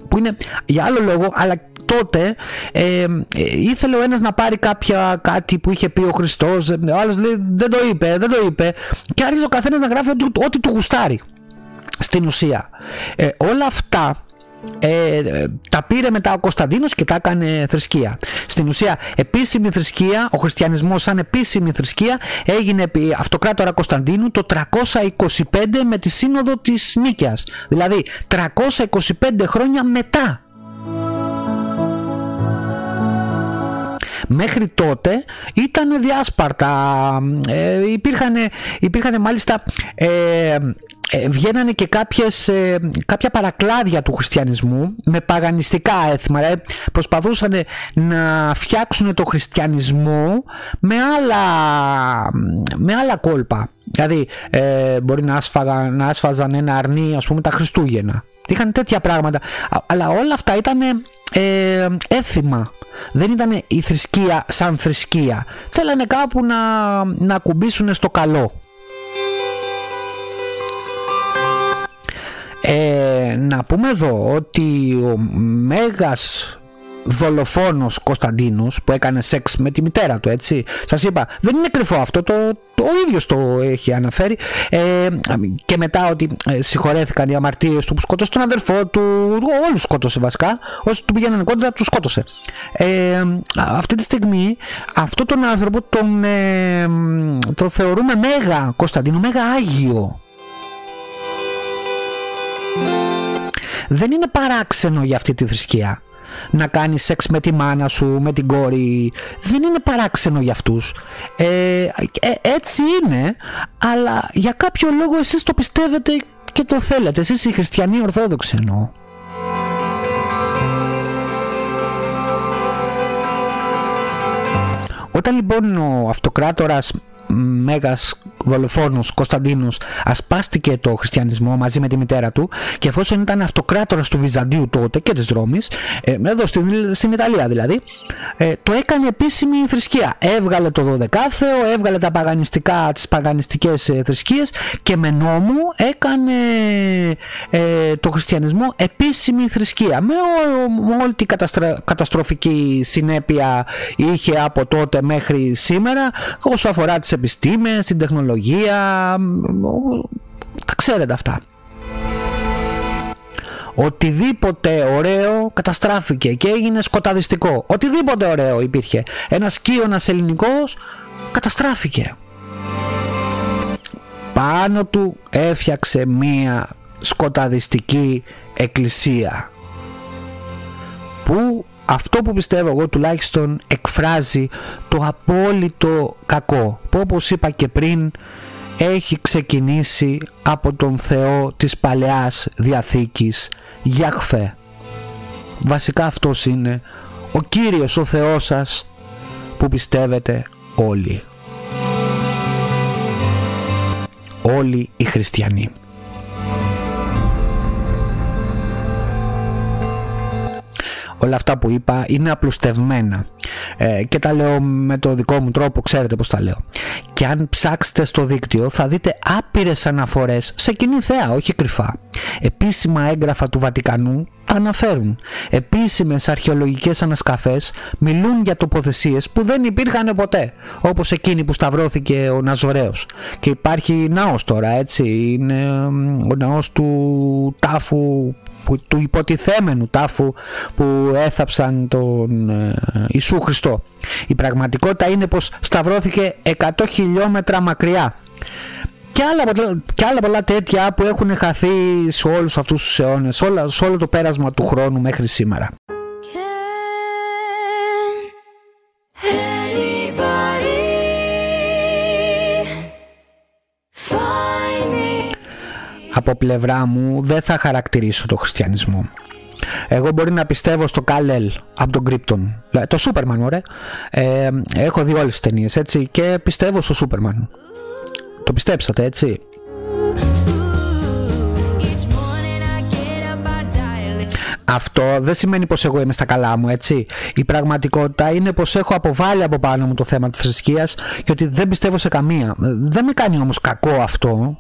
Που είναι για άλλο λόγο, αλλά τότε ε, ε, ήθελε ο ένας να πάρει κάποια, κάτι που είχε πει ο Χριστός, ο άλλος λέει δεν το είπε, δεν το είπε και άρχισε ο καθένας να γράφει ό,τι, ό,τι του γουστάρει στην ουσία. Ε, όλα αυτά ε, τα πήρε μετά ο Κωνσταντίνος και τα έκανε θρησκεία. Στην ουσία επίσημη θρησκεία, ο χριστιανισμός σαν επίσημη θρησκεία έγινε επί αυτοκράτορα Κωνσταντίνου το 325 με τη σύνοδο της Νίκαιας. Δηλαδή 325 χρόνια μετά. Μέχρι τότε ήταν διάσπαρτα, ε, υπήρχαν, υπήρχαν μάλιστα ε, ε, βγαίνανε και κάποιες, ε, κάποια παρακλάδια του χριστιανισμού με παγανιστικά έθιμα. Ε, προσπαθούσαν να φτιάξουν το χριστιανισμό με άλλα, με άλλα κόλπα. Δηλαδή ε, μπορεί να, άσφαγα, να άσφαζαν ένα αρνί ας πούμε τα Χριστούγεννα. Είχαν τέτοια πράγματα. Αλλά όλα αυτά ήταν ε, έθιμα. Δεν ήταν η θρησκεία σαν θρησκεία. Θέλανε κάπου να, να κουμπίσουν στο καλό. Ε, να πούμε εδώ ότι ο μέγας δολοφόνος Κωνσταντίνος που έκανε σεξ με τη μητέρα του έτσι σας είπα δεν είναι κρυφό αυτό το, το ο ίδιος το έχει αναφέρει. Ε, και μετά ότι ε, συγχωρέθηκαν οι αμαρτίες του που σκότωσε τον αδερφό του όλους σκότωσε βασικά όσοι του πήγαιναν κόντρα τους σκότωσε. Ε, αυτή τη στιγμή αυτό τον άνθρωπο τον, ε, τον θεωρούμε μέγα Κωνσταντίνο μέγα Άγιο δεν είναι παράξενο για αυτή τη θρησκεία να κάνεις σεξ με τη μάνα σου, με την κόρη. Δεν είναι παράξενο για αυτούς. Ε, ε, έτσι είναι, αλλά για κάποιο λόγο εσείς το πιστεύετε και το θέλετε. Εσείς οι χριστιανοί ορθόδοξοι εννοώ. Όταν λοιπόν ο αυτοκράτορας μέγας δολοφόνος Κωνσταντίνος ασπάστηκε το χριστιανισμό μαζί με τη μητέρα του και εφόσον ήταν αυτοκράτορας του Βυζαντίου τότε και της Ρώμης ε, εδώ στην, στην Ιταλία δηλαδή ε, το έκανε επίσημη θρησκεία. Έβγαλε το δωδεκάθεο έβγαλε τα παγανιστικά τις παγανιστικές ε, θρησκείες και με νόμο έκανε ε, το χριστιανισμό επίσημη θρησκεία. Με, όλη την καταστροφική συνέπεια είχε από τότε μέχρι σήμερα όσο αφορά τις επιστήμες, την τεχνολογία, τα ξέρετε αυτά. Οτιδήποτε ωραίο καταστράφηκε και έγινε σκοταδιστικό. Οτιδήποτε ωραίο υπήρχε. Ένας κύωνας ελληνικός καταστράφηκε. Πάνω του έφτιαξε μία σκοταδιστική εκκλησία που αυτό που πιστεύω εγώ τουλάχιστον εκφράζει το απόλυτο κακό που όπως είπα και πριν έχει ξεκινήσει από τον Θεό της Παλαιάς Διαθήκης Γιαχφέ βασικά αυτός είναι ο Κύριος ο Θεός σας που πιστεύετε όλοι. Όλοι οι χριστιανοί όλα αυτά που είπα είναι απλουστευμένα ε, και τα λέω με το δικό μου τρόπο, ξέρετε πως τα λέω. Και αν ψάξετε στο δίκτυο θα δείτε άπειρες αναφορές σε κοινή θέα, όχι κρυφά. Επίσημα έγγραφα του Βατικανού τα αναφέρουν. Επίσημες αρχαιολογικές ανασκαφές μιλούν για τοποθεσίες που δεν υπήρχαν ποτέ, όπως εκείνη που σταυρώθηκε ο Ναζωραίος. Και υπάρχει ναός τώρα, έτσι, είναι ο ναός του τάφου που, του υποτιθέμενου τάφου που έθαψαν τον ε, Ιησού Χριστό. Η πραγματικότητα είναι πως σταυρώθηκε 100 χιλιόμετρα μακριά και άλλα, και άλλα πολλά τέτοια που έχουν χαθεί σε όλους αυτούς τους αιώνες, σε, σε όλο το πέρασμα του χρόνου μέχρι σήμερα. Από πλευρά μου δεν θα χαρακτηρίσω το χριστιανισμό. Εγώ μπορεί να πιστεύω στο Καλέλ από τον Κρύπτον. Το Σούπερμαν, ωραία. Ε, έχω δει όλες τις ταινίες, έτσι, και πιστεύω στο Σούπερμαν. Το πιστέψατε, έτσι. Αυτό δεν σημαίνει πως εγώ είμαι στα καλά μου, έτσι. Η πραγματικότητα είναι πως έχω αποβάλει από πάνω μου το θέμα της θρησκείας και ότι δεν πιστεύω σε καμία. Δεν με κάνει όμως κακό αυτό.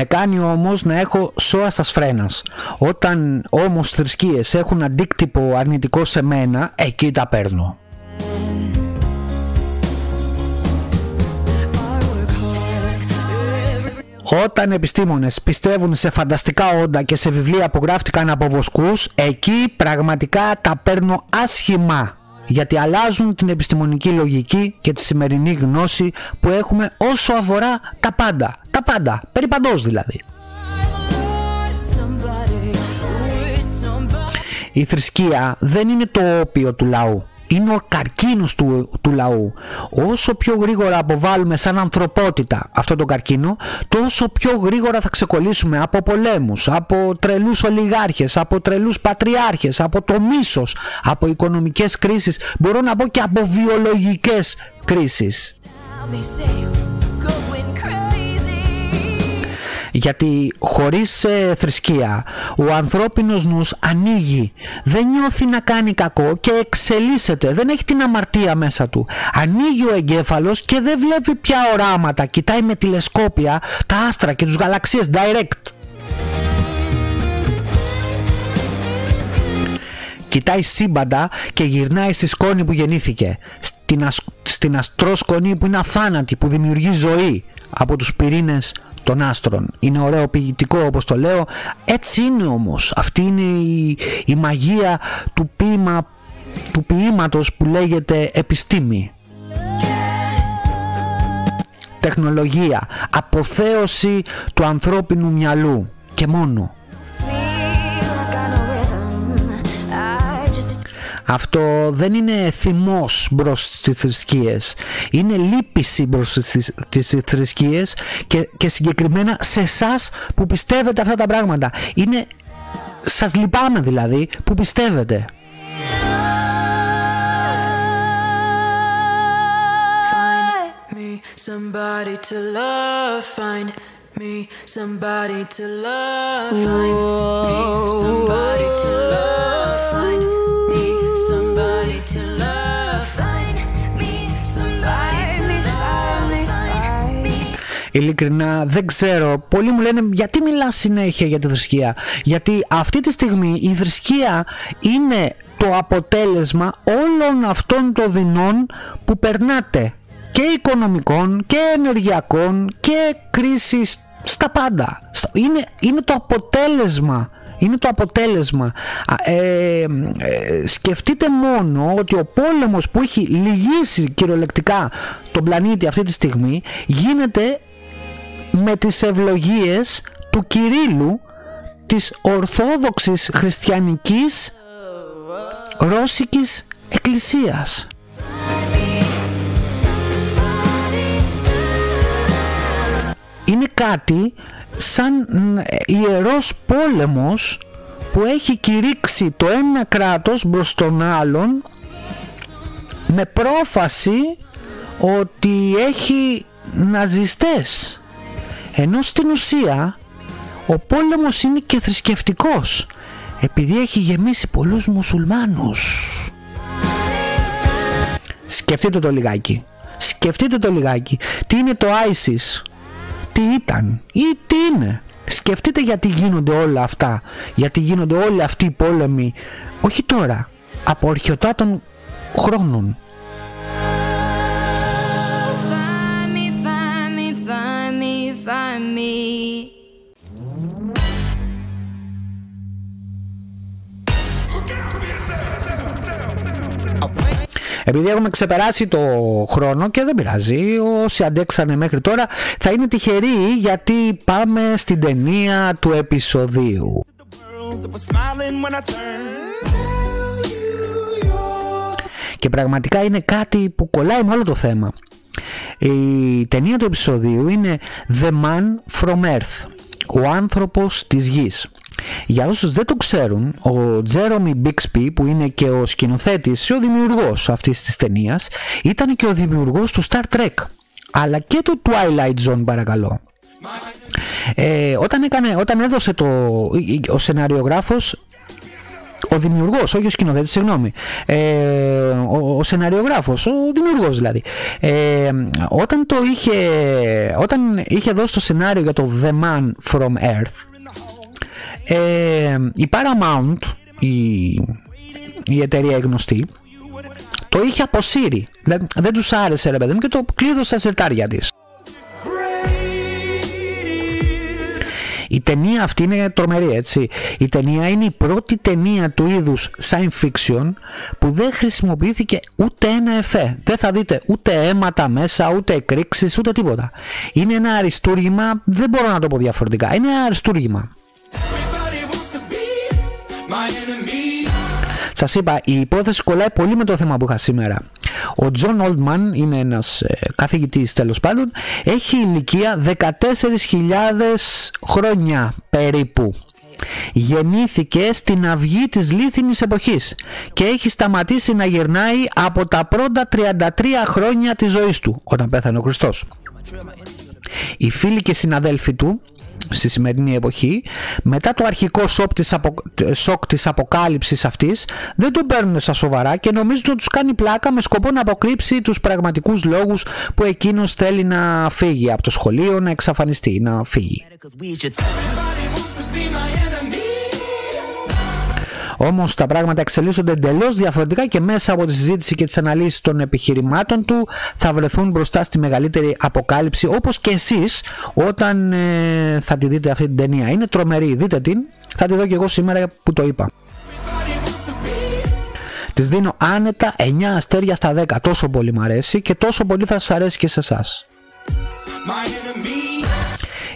Με κάνει όμως να έχω σώα στα σφρένας. Όταν όμως θρησκείες έχουν αντίκτυπο αρνητικό σε μένα, εκεί τα παίρνω. Όταν επιστήμονες πιστεύουν σε φανταστικά όντα και σε βιβλία που γράφτηκαν από βοσκούς, εκεί πραγματικά τα παίρνω άσχημα γιατί αλλάζουν την επιστημονική λογική και τη σημερινή γνώση που έχουμε όσο αφορά τα πάντα. Τα πάντα, περί δηλαδή. Η θρησκεία δεν είναι το όπιο του λαού είναι ο καρκίνος του, του λαού. Όσο πιο γρήγορα αποβάλουμε σαν ανθρωπότητα αυτό το καρκίνο, τόσο πιο γρήγορα θα ξεκολλήσουμε από πολέμους, από τρελούς ολιγάρχες, από τρελούς πατριάρχες, από το μίσος, από οικονομικές κρίσεις, μπορώ να πω και από βιολογικές κρίσεις. Γιατί χωρίς ε, θρησκεία ο ανθρώπινος νους ανοίγει δεν νιώθει να κάνει κακό και εξελίσσεται δεν έχει την αμαρτία μέσα του. Ανοίγει ο εγκέφαλος και δεν βλέπει πια οράματα. Κοιτάει με τηλεσκόπια τα άστρα και τους γαλαξίες direct. Κοιτάει σύμπαντα και γυρνάει στη σκόνη που γεννήθηκε. Στην, ασ... στην αστρό σκόνη που είναι αφάνατη που δημιουργεί ζωή από τους πυρήνες των άστρων. Είναι ωραίο ποιητικό όπως το λέω. Έτσι είναι όμως. Αυτή είναι η, η μαγεία του, ποίημα, του ποίηματος που λέγεται επιστήμη. Τεχνολογία. Αποθέωση του ανθρώπινου μυαλού. Και μόνο. Αυτό δεν είναι θυμός μπρος στις θρησκείες. Είναι λύπηση μπρος στις θρησκείες και, και συγκεκριμένα σε εσάς που πιστεύετε αυτά τα πράγματα. Είναι, σας λυπάμαι δηλαδή που πιστεύετε. Somebody to love, find me somebody to love, find me somebody to love, Ειλικρινά δεν ξέρω. Πολλοί μου λένε γιατί μιλάς συνέχεια για τη θρησκεία; Γιατί αυτή τη στιγμή η θρησκεία είναι το αποτέλεσμα όλων αυτών των δεινών που περνάτε και οικονομικών και ενεργειακών και κρίσης στα πάντα. Είναι, είναι το αποτέλεσμα είναι το αποτέλεσμα. Ε, ε, σκεφτείτε μόνο ότι ο πόλεμος που έχει λυγίσει κυριολεκτικά τον πλανήτη αυτή τη στιγμή γίνεται με τις ευλογίες του Κυρίλου της Ορθόδοξης Χριστιανικής Ρώσικης Εκκλησίας. Είναι κάτι σαν ιερός πόλεμος που έχει κηρύξει το ένα κράτος μπρος τον άλλον με πρόφαση ότι έχει ναζιστές ενώ στην ουσία ο πόλεμος είναι και θρησκευτικός επειδή έχει γεμίσει πολλούς μουσουλμάνους. Σκεφτείτε το λιγάκι. Σκεφτείτε το λιγάκι. Τι είναι το ISIS; Τι ήταν ή τι είναι; Σκεφτείτε γιατί γίνονται όλα αυτά. Γιατί γίνονται όλοι αυτοί οι πόλεμοι. Όχι τώρα. Από αρχαιοτάτων χρόνων. Επειδή έχουμε ξεπεράσει το χρόνο και δεν πειράζει, όσοι αντέξανε μέχρι τώρα θα είναι τυχεροί γιατί πάμε στην ταινία του επεισοδίου. Και πραγματικά είναι κάτι που κολλάει με όλο το θέμα. Η ταινία του επεισοδίου είναι The Man From Earth, ο άνθρωπος της γης. Για όσους δεν το ξέρουν, ο Τζέρομι Bixby που είναι και ο σκηνοθέτης και ο δημιουργός αυτής της ταινίας ήταν και ο δημιουργός του Star Trek αλλά και του Twilight Zone παρακαλώ. Ε, όταν, έκανε, όταν έδωσε το, ο σεναριογράφος ο δημιουργός, όχι ο σκηνοθέτης, συγγνώμη, ε, ο, ο σεναριογράφος, ο δημιουργός δηλαδή, ε, όταν, το είχε, όταν είχε δώσει το σενάριο για το The Man From Earth, ε, η Paramount, η, η εταιρεία γνωστή, το είχε αποσύρει. Δεν, δεν τους άρεσε ρε παιδί μου και το κλείδωσε στα σερτάρια της. Η ταινία αυτή είναι τρομερή έτσι. Η ταινία είναι η πρώτη ταινία του είδους science fiction που δεν χρησιμοποιήθηκε ούτε ένα εφέ. Δεν θα δείτε ούτε αίματα μέσα, ούτε εκρήξεις, ούτε τίποτα. Είναι ένα αριστούργημα, δεν μπορώ να το πω διαφορετικά. Είναι ένα αριστούργημα. Σας είπα, η υπόθεση κολλάει πολύ με το θέμα που είχα σήμερα. Ο Τζον Όλντμαν είναι ένας ε, καθηγητής τέλος πάντων, έχει ηλικία 14.000 χρόνια περίπου. Γεννήθηκε στην αυγή της λίθινης εποχής και έχει σταματήσει να γυρνάει από τα πρώτα 33 χρόνια της ζωής του, όταν πέθανε ο Χριστός. Οι φίλοι και συναδέλφοι του στη σημερινή εποχή μετά το αρχικό σοκ της, απο... σοκ της αποκάλυψης αυτής δεν τον παίρνουν στα σοβαρά και νομίζουν ότι τους κάνει πλάκα με σκοπό να αποκρύψει τους πραγματικούς λόγους που εκείνος θέλει να φύγει από το σχολείο, να εξαφανιστεί, να φύγει. Όμως τα πράγματα εξελίσσονται εντελώς διαφορετικά και μέσα από τη συζήτηση και τις αναλύσεις των επιχειρημάτων του θα βρεθούν μπροστά στη μεγαλύτερη αποκάλυψη όπως και εσείς όταν ε, θα τη δείτε αυτή την ταινία. Είναι τρομερή, δείτε την. Θα τη δω και εγώ σήμερα που το είπα. Της δίνω άνετα 9 αστέρια στα 10. Τόσο πολύ μου αρέσει και τόσο πολύ θα σας αρέσει και σε εσάς.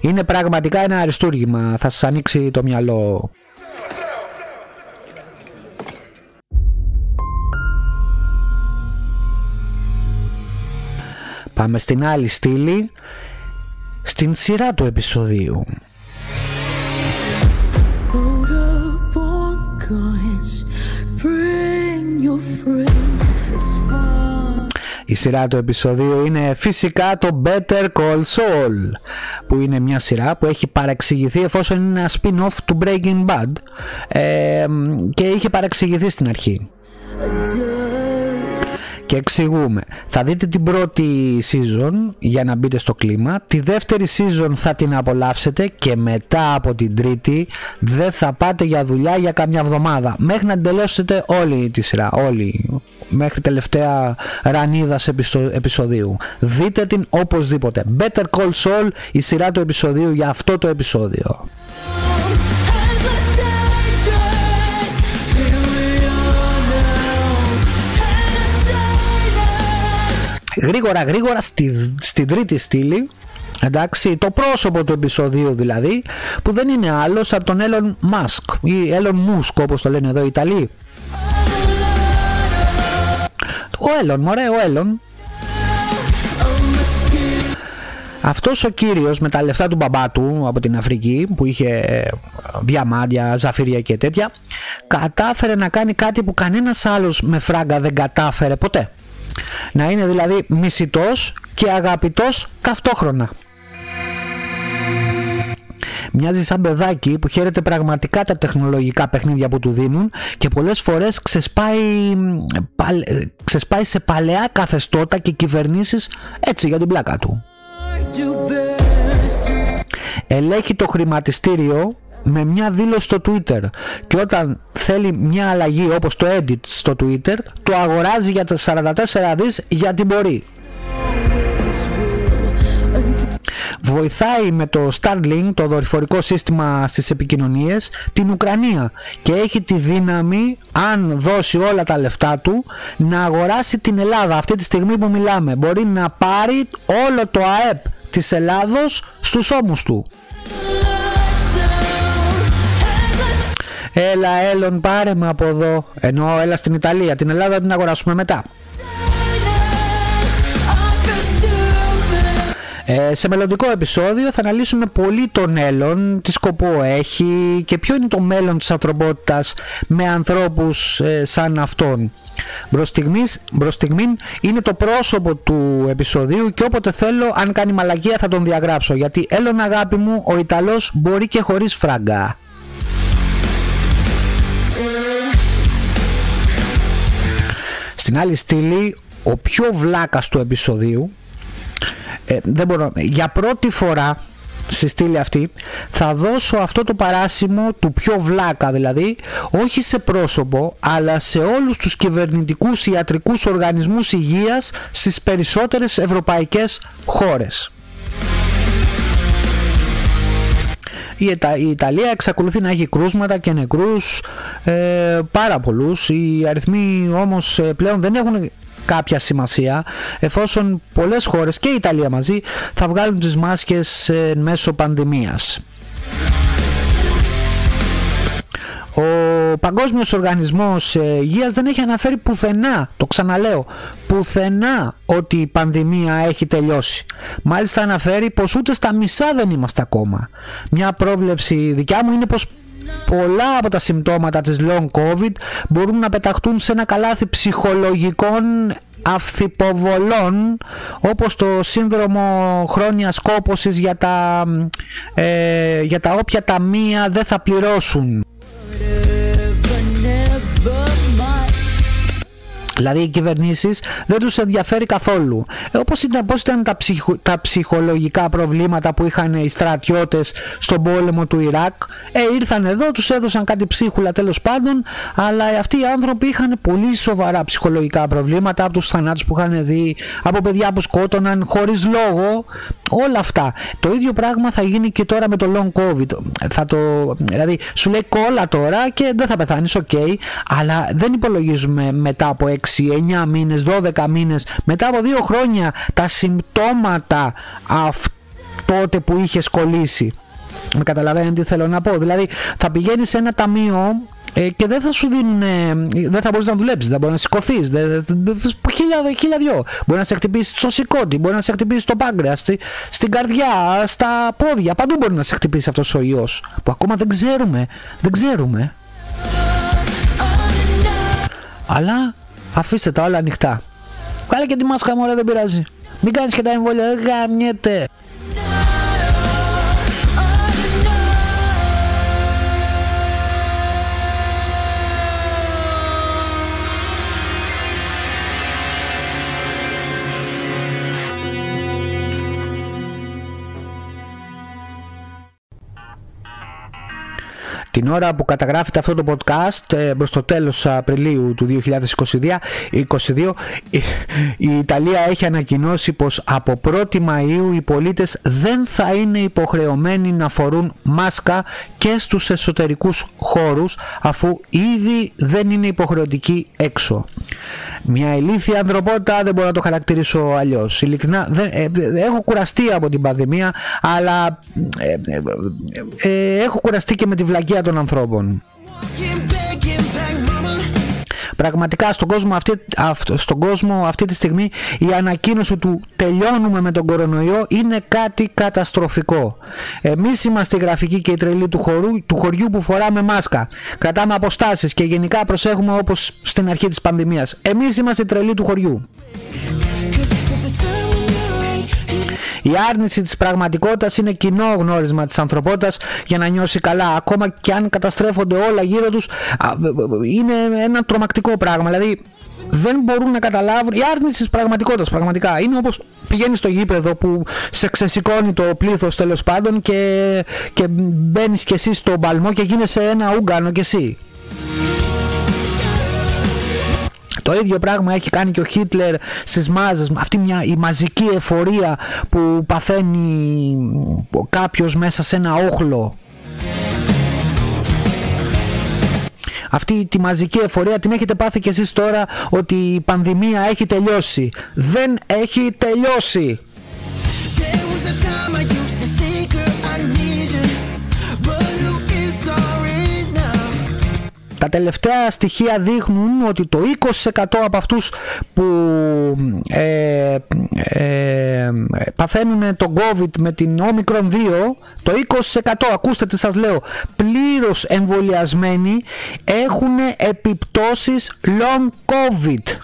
Είναι πραγματικά ένα αριστούργημα. Θα σας ανοίξει το μυαλό. Πάμε στην άλλη στήλη, στην σειρά του επεισοδίου. Η σειρά του επεισοδίου είναι φυσικά το Better Call Saul που είναι μια σειρά που έχει παραξηγηθεί εφόσον είναι ένα spin-off του Breaking Bad. Ε, και είχε παραξηγηθεί στην αρχή και εξηγούμε. Θα δείτε την πρώτη season για να μπείτε στο κλίμα. Τη δεύτερη season θα την απολαύσετε και μετά από την τρίτη δεν θα πάτε για δουλειά για καμιά εβδομάδα. Μέχρι να τελειώσετε όλη τη σειρά. Όλη. Μέχρι τελευταία ρανίδα επεισοδίου. Δείτε την οπωσδήποτε. Better Call Saul η σειρά του επεισοδίου για αυτό το επεισόδιο. Γρήγορα γρήγορα στη, στην τρίτη στήλη Εντάξει, το πρόσωπο του επεισοδίου δηλαδή που δεν είναι άλλος από τον Elon Musk ή Elon Musk όπως το λένε εδώ οι Ιταλοί. Ο Elon, μωρέ, ο Elon. Αυτός ο κύριος με τα λεφτά του μπαμπά του από την Αφρική που είχε διαμάντια, ζαφύρια και τέτοια κατάφερε να κάνει κάτι που κανένας άλλος με φράγκα δεν κατάφερε ποτέ να είναι δηλαδή μισητός και αγαπητός ταυτόχρονα. Μοιάζει σαν παιδάκι που χαίρεται πραγματικά τα τεχνολογικά παιχνίδια που του δίνουν και πολλές φορές ξεσπάει, ξεσπάει σε παλαιά καθεστώτα και κυβερνήσεις έτσι για την πλάκα του. Ελέγχει το χρηματιστήριο με μια δήλωση στο Twitter. Και όταν θέλει μια αλλαγή όπως το edit στο Twitter το αγοράζει για τα 44 δις γιατί μπορεί. Βοηθάει με το Starlink το δορυφορικό σύστημα στις επικοινωνίες την Ουκρανία και έχει τη δύναμη αν δώσει όλα τα λεφτά του να αγοράσει την Ελλάδα αυτή τη στιγμή που μιλάμε. Μπορεί να πάρει όλο το ΑΕΠ της Ελλάδος στους ώμους του Έλα, Έλλον, πάρε με από εδώ. Ενώ έλα στην Ιταλία. Την Ελλάδα την αγοράσουμε μετά. Ε, σε μελλοντικό επεισόδιο θα αναλύσουμε πολύ τον Έλλον, τι σκοπό έχει και ποιο είναι το μέλλον της ανθρωπότητας με ανθρώπους ε, σαν αυτόν. Προς στιγμήν είναι το πρόσωπο του επεισοδίου και όποτε θέλω αν κάνει μαλακία θα τον διαγράψω γιατί Έλλον αγάπη μου ο Ιταλός μπορεί και χωρίς φράγκα. Στην άλλη στήλη, ο πιο βλάκας του επεισοδίου, ε, δεν μπορώ, για πρώτη φορά στη στήλη αυτή θα δώσω αυτό το παράσημο του πιο βλάκα δηλαδή όχι σε πρόσωπο αλλά σε όλους τους κυβερνητικούς ιατρικούς οργανισμούς υγείας στις περισσότερες ευρωπαϊκές χώρες. Η Ιταλία εξακολουθεί να έχει κρούσματα και νεκρούς ε, πάρα πολλούς. Οι αριθμοί όμως ε, πλέον δεν έχουν κάποια σημασία εφόσον πολλές χώρες και η Ιταλία μαζί θα βγάλουν τις μάσκες ε, μέσω πανδημίας ο Παγκόσμιος Οργανισμός ε, Υγείας δεν έχει αναφέρει πουθενά, το ξαναλέω, πουθενά ότι η πανδημία έχει τελειώσει. Μάλιστα αναφέρει πως ούτε στα μισά δεν είμαστε ακόμα. Μια πρόβλεψη δικιά μου είναι πως πολλά από τα συμπτώματα της long covid μπορούν να πεταχτούν σε ένα καλάθι ψυχολογικών αυθυποβολών όπως το σύνδρομο χρόνιας κόπωσης για τα, ε, για τα όποια ταμεία δεν θα πληρώσουν. Δηλαδή οι κυβερνήσεις δεν τους ενδιαφέρει καθόλου. Ε, όπως ήταν, πώς ήταν τα, τα ψυχολογικά προβλήματα που είχαν οι στρατιώτες στον πόλεμο του Ιράκ. Ε, ήρθαν εδώ, τους έδωσαν κάτι ψίχουλα τέλος πάντων, αλλά αυτοί οι άνθρωποι είχαν πολύ σοβαρά ψυχολογικά προβλήματα από τους θανάτους που είχαν δει, από παιδιά που σκότωναν χωρίς λόγο, όλα αυτά. Το ίδιο πράγμα θα γίνει και τώρα με το long covid. Θα το, δηλαδή σου λέει κόλλα τώρα και δεν θα πεθάνεις, ok, αλλά δεν υπολογίζουμε μετά από 6, 9 μήνες, 12 μήνες, μετά από 2 χρόνια τα συμπτώματα τότε που είχες κολλήσει. Με καταλαβαίνετε τι θέλω να πω. Δηλαδή θα πηγαίνεις σε ένα ταμείο ε, και δεν θα σου δίνουν. δεν θα μπορείς να δουλέψεις, δεν μπορείς να σηκωθείς. Χίλια, χίλια δυο. Μπορεί να σε χτυπήσει στο σηκώτη, μπορεί να σε χτυπήσει το πάγκρεα, στη, στην καρδιά, στα πόδια. Παντού μπορεί να σε χτυπήσει αυτός ο ιός. Που ακόμα δεν ξέρουμε. Δεν ξέρουμε. Αλλά Αφήστε τα όλα ανοιχτά. Βγάλε και τη μάσκα μου, δεν πειράζει. Μην κάνεις και τα εμβόλια, δεν γαμιέται. Την ώρα που καταγράφεται αυτό το podcast ε, προς το τέλος Απριλίου του 2022 η Ιταλία έχει ανακοινώσει πως από 1η Μαΐου οι πολίτες δεν θα είναι υποχρεωμένοι να φορούν μάσκα και στους εσωτερικούς χώρους αφού ήδη δεν είναι υποχρεωτικοί έξω. Μια ηλίθια ανθρωπότητα δεν μπορώ να το χαρακτηρίσω αλλιώς. Ειλικρινά δεν, ε, έχω κουραστεί από την πανδημία, αλλά ε, ε, έχω κουραστεί και με τη βλακεία των ανθρώπων. Πραγματικά στον κόσμο, αυτή, στον κόσμο αυτή τη στιγμή η ανακοίνωση του τελειώνουμε με τον κορονοϊό είναι κάτι καταστροφικό. Εμείς είμαστε οι γραφικοί και οι τρελοί του, χωρού, του χωριού που φοράμε μάσκα. Κρατάμε αποστάσεις και γενικά προσέχουμε όπως στην αρχή της πανδημίας. Εμείς είμαστε οι τρελοί του χωριού. Η άρνηση της πραγματικότητας είναι κοινό γνώρισμα της ανθρωπότητας για να νιώσει καλά. Ακόμα και αν καταστρέφονται όλα γύρω τους είναι ένα τρομακτικό πράγμα. Δηλαδή δεν μπορούν να καταλάβουν. Η άρνηση της πραγματικότητας πραγματικά είναι όπως πηγαίνεις στο γήπεδο που σε ξεσηκώνει το πλήθος τέλος πάντων και, και μπαίνεις κι εσύ στο μπαλμό και γίνεσαι ένα ούγκανο κι εσύ. Το ίδιο πράγμα έχει κάνει και ο Χίτλερ στις μάζες, αυτή μια, η μαζική εφορία που παθαίνει κάποιος μέσα σε ένα όχλο. Αυτή τη μαζική εφορία την έχετε πάθει και εσείς τώρα ότι η πανδημία έχει τελειώσει. Δεν έχει τελειώσει. Τα τελευταία στοιχεία δείχνουν ότι το 20% από αυτούς που ε, ε, παθαίνουν το COVID με την Omicron 2, το 20% ακούστε τι σας λέω, πλήρως εμβολιασμένοι έχουν επιπτώσεις long COVID.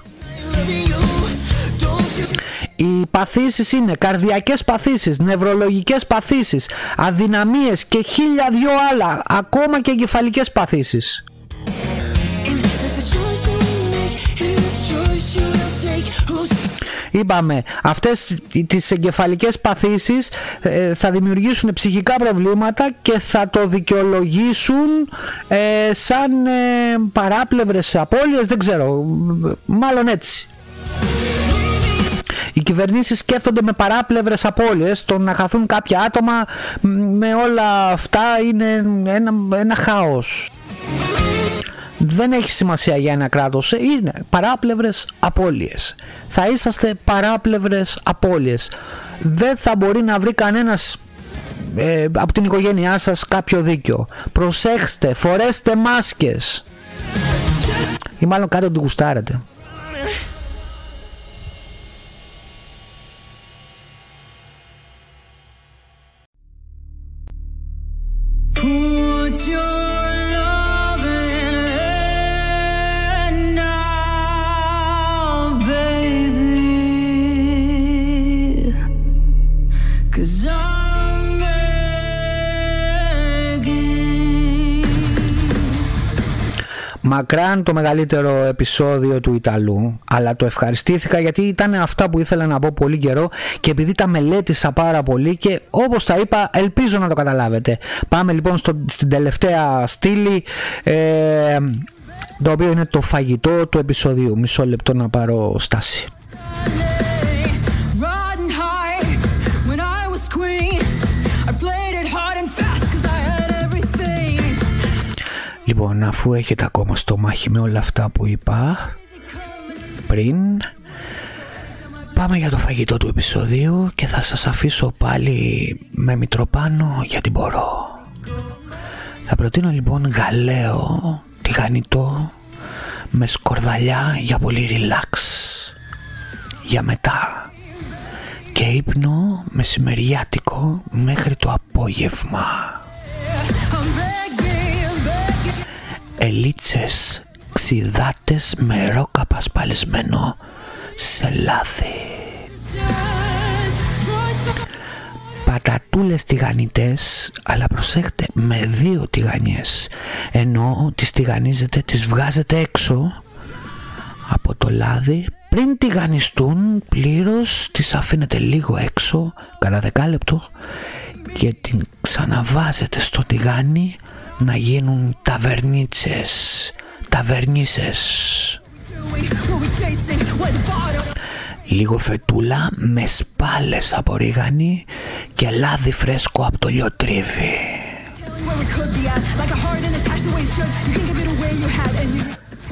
Οι παθήσεις είναι καρδιακές παθήσεις, νευρολογικές παθήσεις, αδυναμίες και χίλια δυο άλλα, ακόμα και εγκεφαλικές παθήσεις. Είπαμε, αυτές τις εγκεφαλικές παθήσεις ε, θα δημιουργήσουν ψυχικά προβλήματα και θα το δικαιολογήσουν ε, σαν ε, παράπλευρες απώλειες, δεν ξέρω, μάλλον έτσι. Οι κυβερνήσεις σκέφτονται με παράπλευρες απώλειες, το να χαθούν κάποια άτομα με όλα αυτά είναι ένα, ένα χάος δεν έχει σημασία για ένα κράτος, είναι παράπλευρες απώλειες. Θα είσαστε παράπλευρες απώλειες. Δεν θα μπορεί να βρει κανένας ε, από την οικογένειά σας κάποιο δίκιο. Προσέξτε, φορέστε μάσκες. Ή μάλλον κάτι του γουστάρετε. baby Μακράν το μεγαλύτερο επεισόδιο του Ιταλού, αλλά το ευχαριστήθηκα γιατί ήταν αυτά που ήθελα να πω πολύ καιρό και επειδή τα μελέτησα πάρα πολύ και όπως τα είπα ελπίζω να το καταλάβετε. Πάμε λοιπόν στο, στην τελευταία στήλη ε, το οποίο είναι το φαγητό του επεισοδίου. Μισό λεπτό να πάρω στάση. Λοιπόν, αφού έχετε ακόμα στο μάχη με όλα αυτά που είπα πριν, πάμε για το φαγητό του επεισοδίου και θα σας αφήσω πάλι με μητροπάνω γιατί μπορώ. Θα προτείνω λοιπόν γαλαίο, τηγανιτό, με σκορδαλιά για πολύ relax. Για μετά. Και ύπνο μεσημεριάτικο μέχρι το απόγευμα ελίτσες ξιδάτες με ρόκα πασπαλισμένο σε λάθη. Πατατούλες τηγανιτές, αλλά προσέχτε με δύο τηγανιές, ενώ τις τηγανίζετε, τις βγάζετε έξω από το λάδι πριν τηγανιστούν πλήρως τις αφήνετε λίγο έξω κατά δεκάλεπτο και την ξαναβάζετε στο τηγάνι να γίνουν ταβερνίτσες, ταβερνίσες. Λίγο φετούλα με σπάλες από ρίγανη και λάδι φρέσκο από το λιοτρίβι.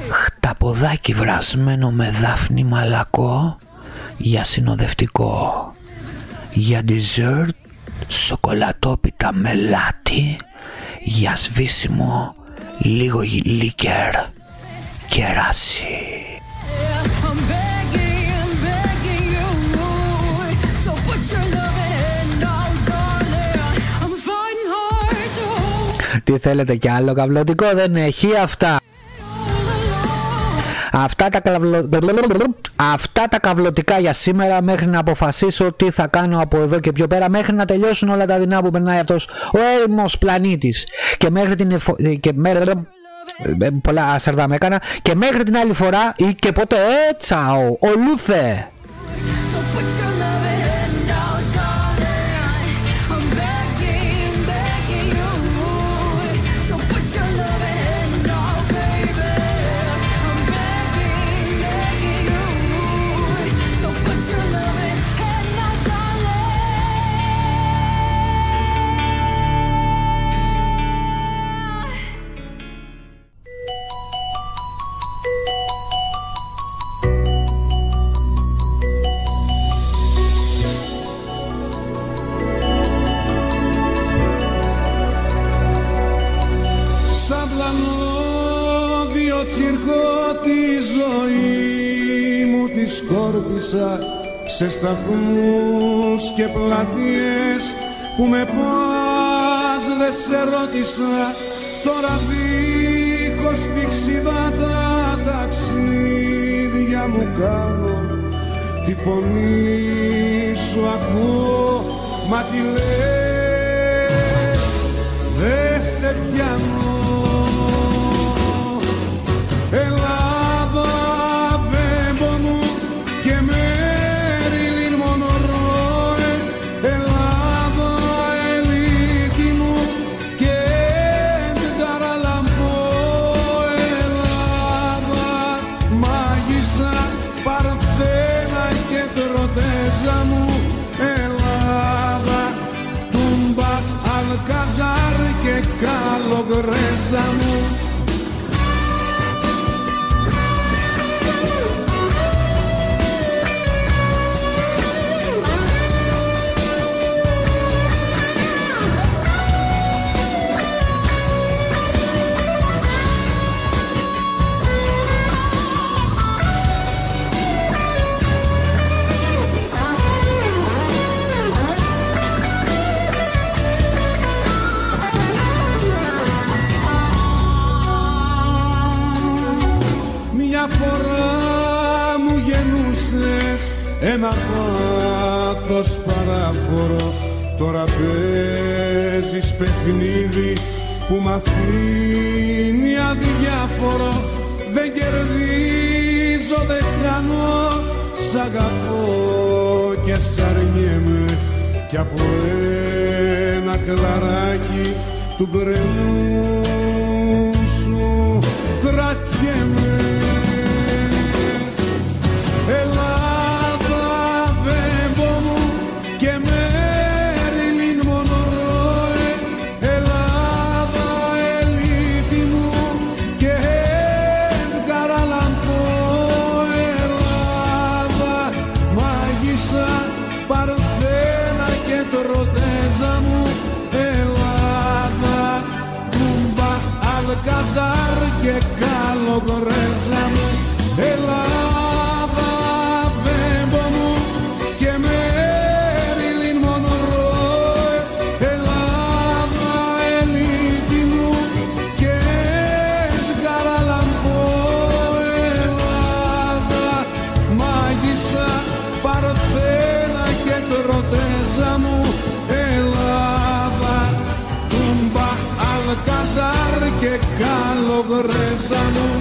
Χταποδάκι βρασμένο με δάφνη μαλακό για συνοδευτικό. Για dessert σοκολατόπιτα με λάτι για σβήσιμο λίγο λίκερ κεράσι. Τι θέλετε κι άλλο καυλωτικό δεν έχει αυτά Αυτά τα, καυλο... Αυτά τα καυλωτικά για σήμερα μέχρι να αποφασίσω τι θα κάνω από εδώ και πιο πέρα μέχρι να τελειώσουν όλα τα δεινά που περνάει αυτός ο έρημος πλανήτης. Και μέχρι την εφο... και μέχρι... Ε, πολλά σαρδά με έκανα. Και μέχρι την άλλη φορά ή και ποτέ ε, τσαο, ο Λούθε σκόρπισα σε σταθμούς και πλατείες που με πας δεν σε ρώτησα. Τώρα δίχως πηξιδά τα ταξίδια μου κάνω. Τη φωνή σου ακούω μα τι λες δεν σε πιάνω ένα πάθος παράφορο. Τώρα παίζεις παιχνίδι που μ' αφήνει αδιάφορο. Δεν κερδίζω δεν κάνω σ' αγαπώ και σ' αρνιέμαι. Κι από ένα κλαράκι του γκρεμού amor.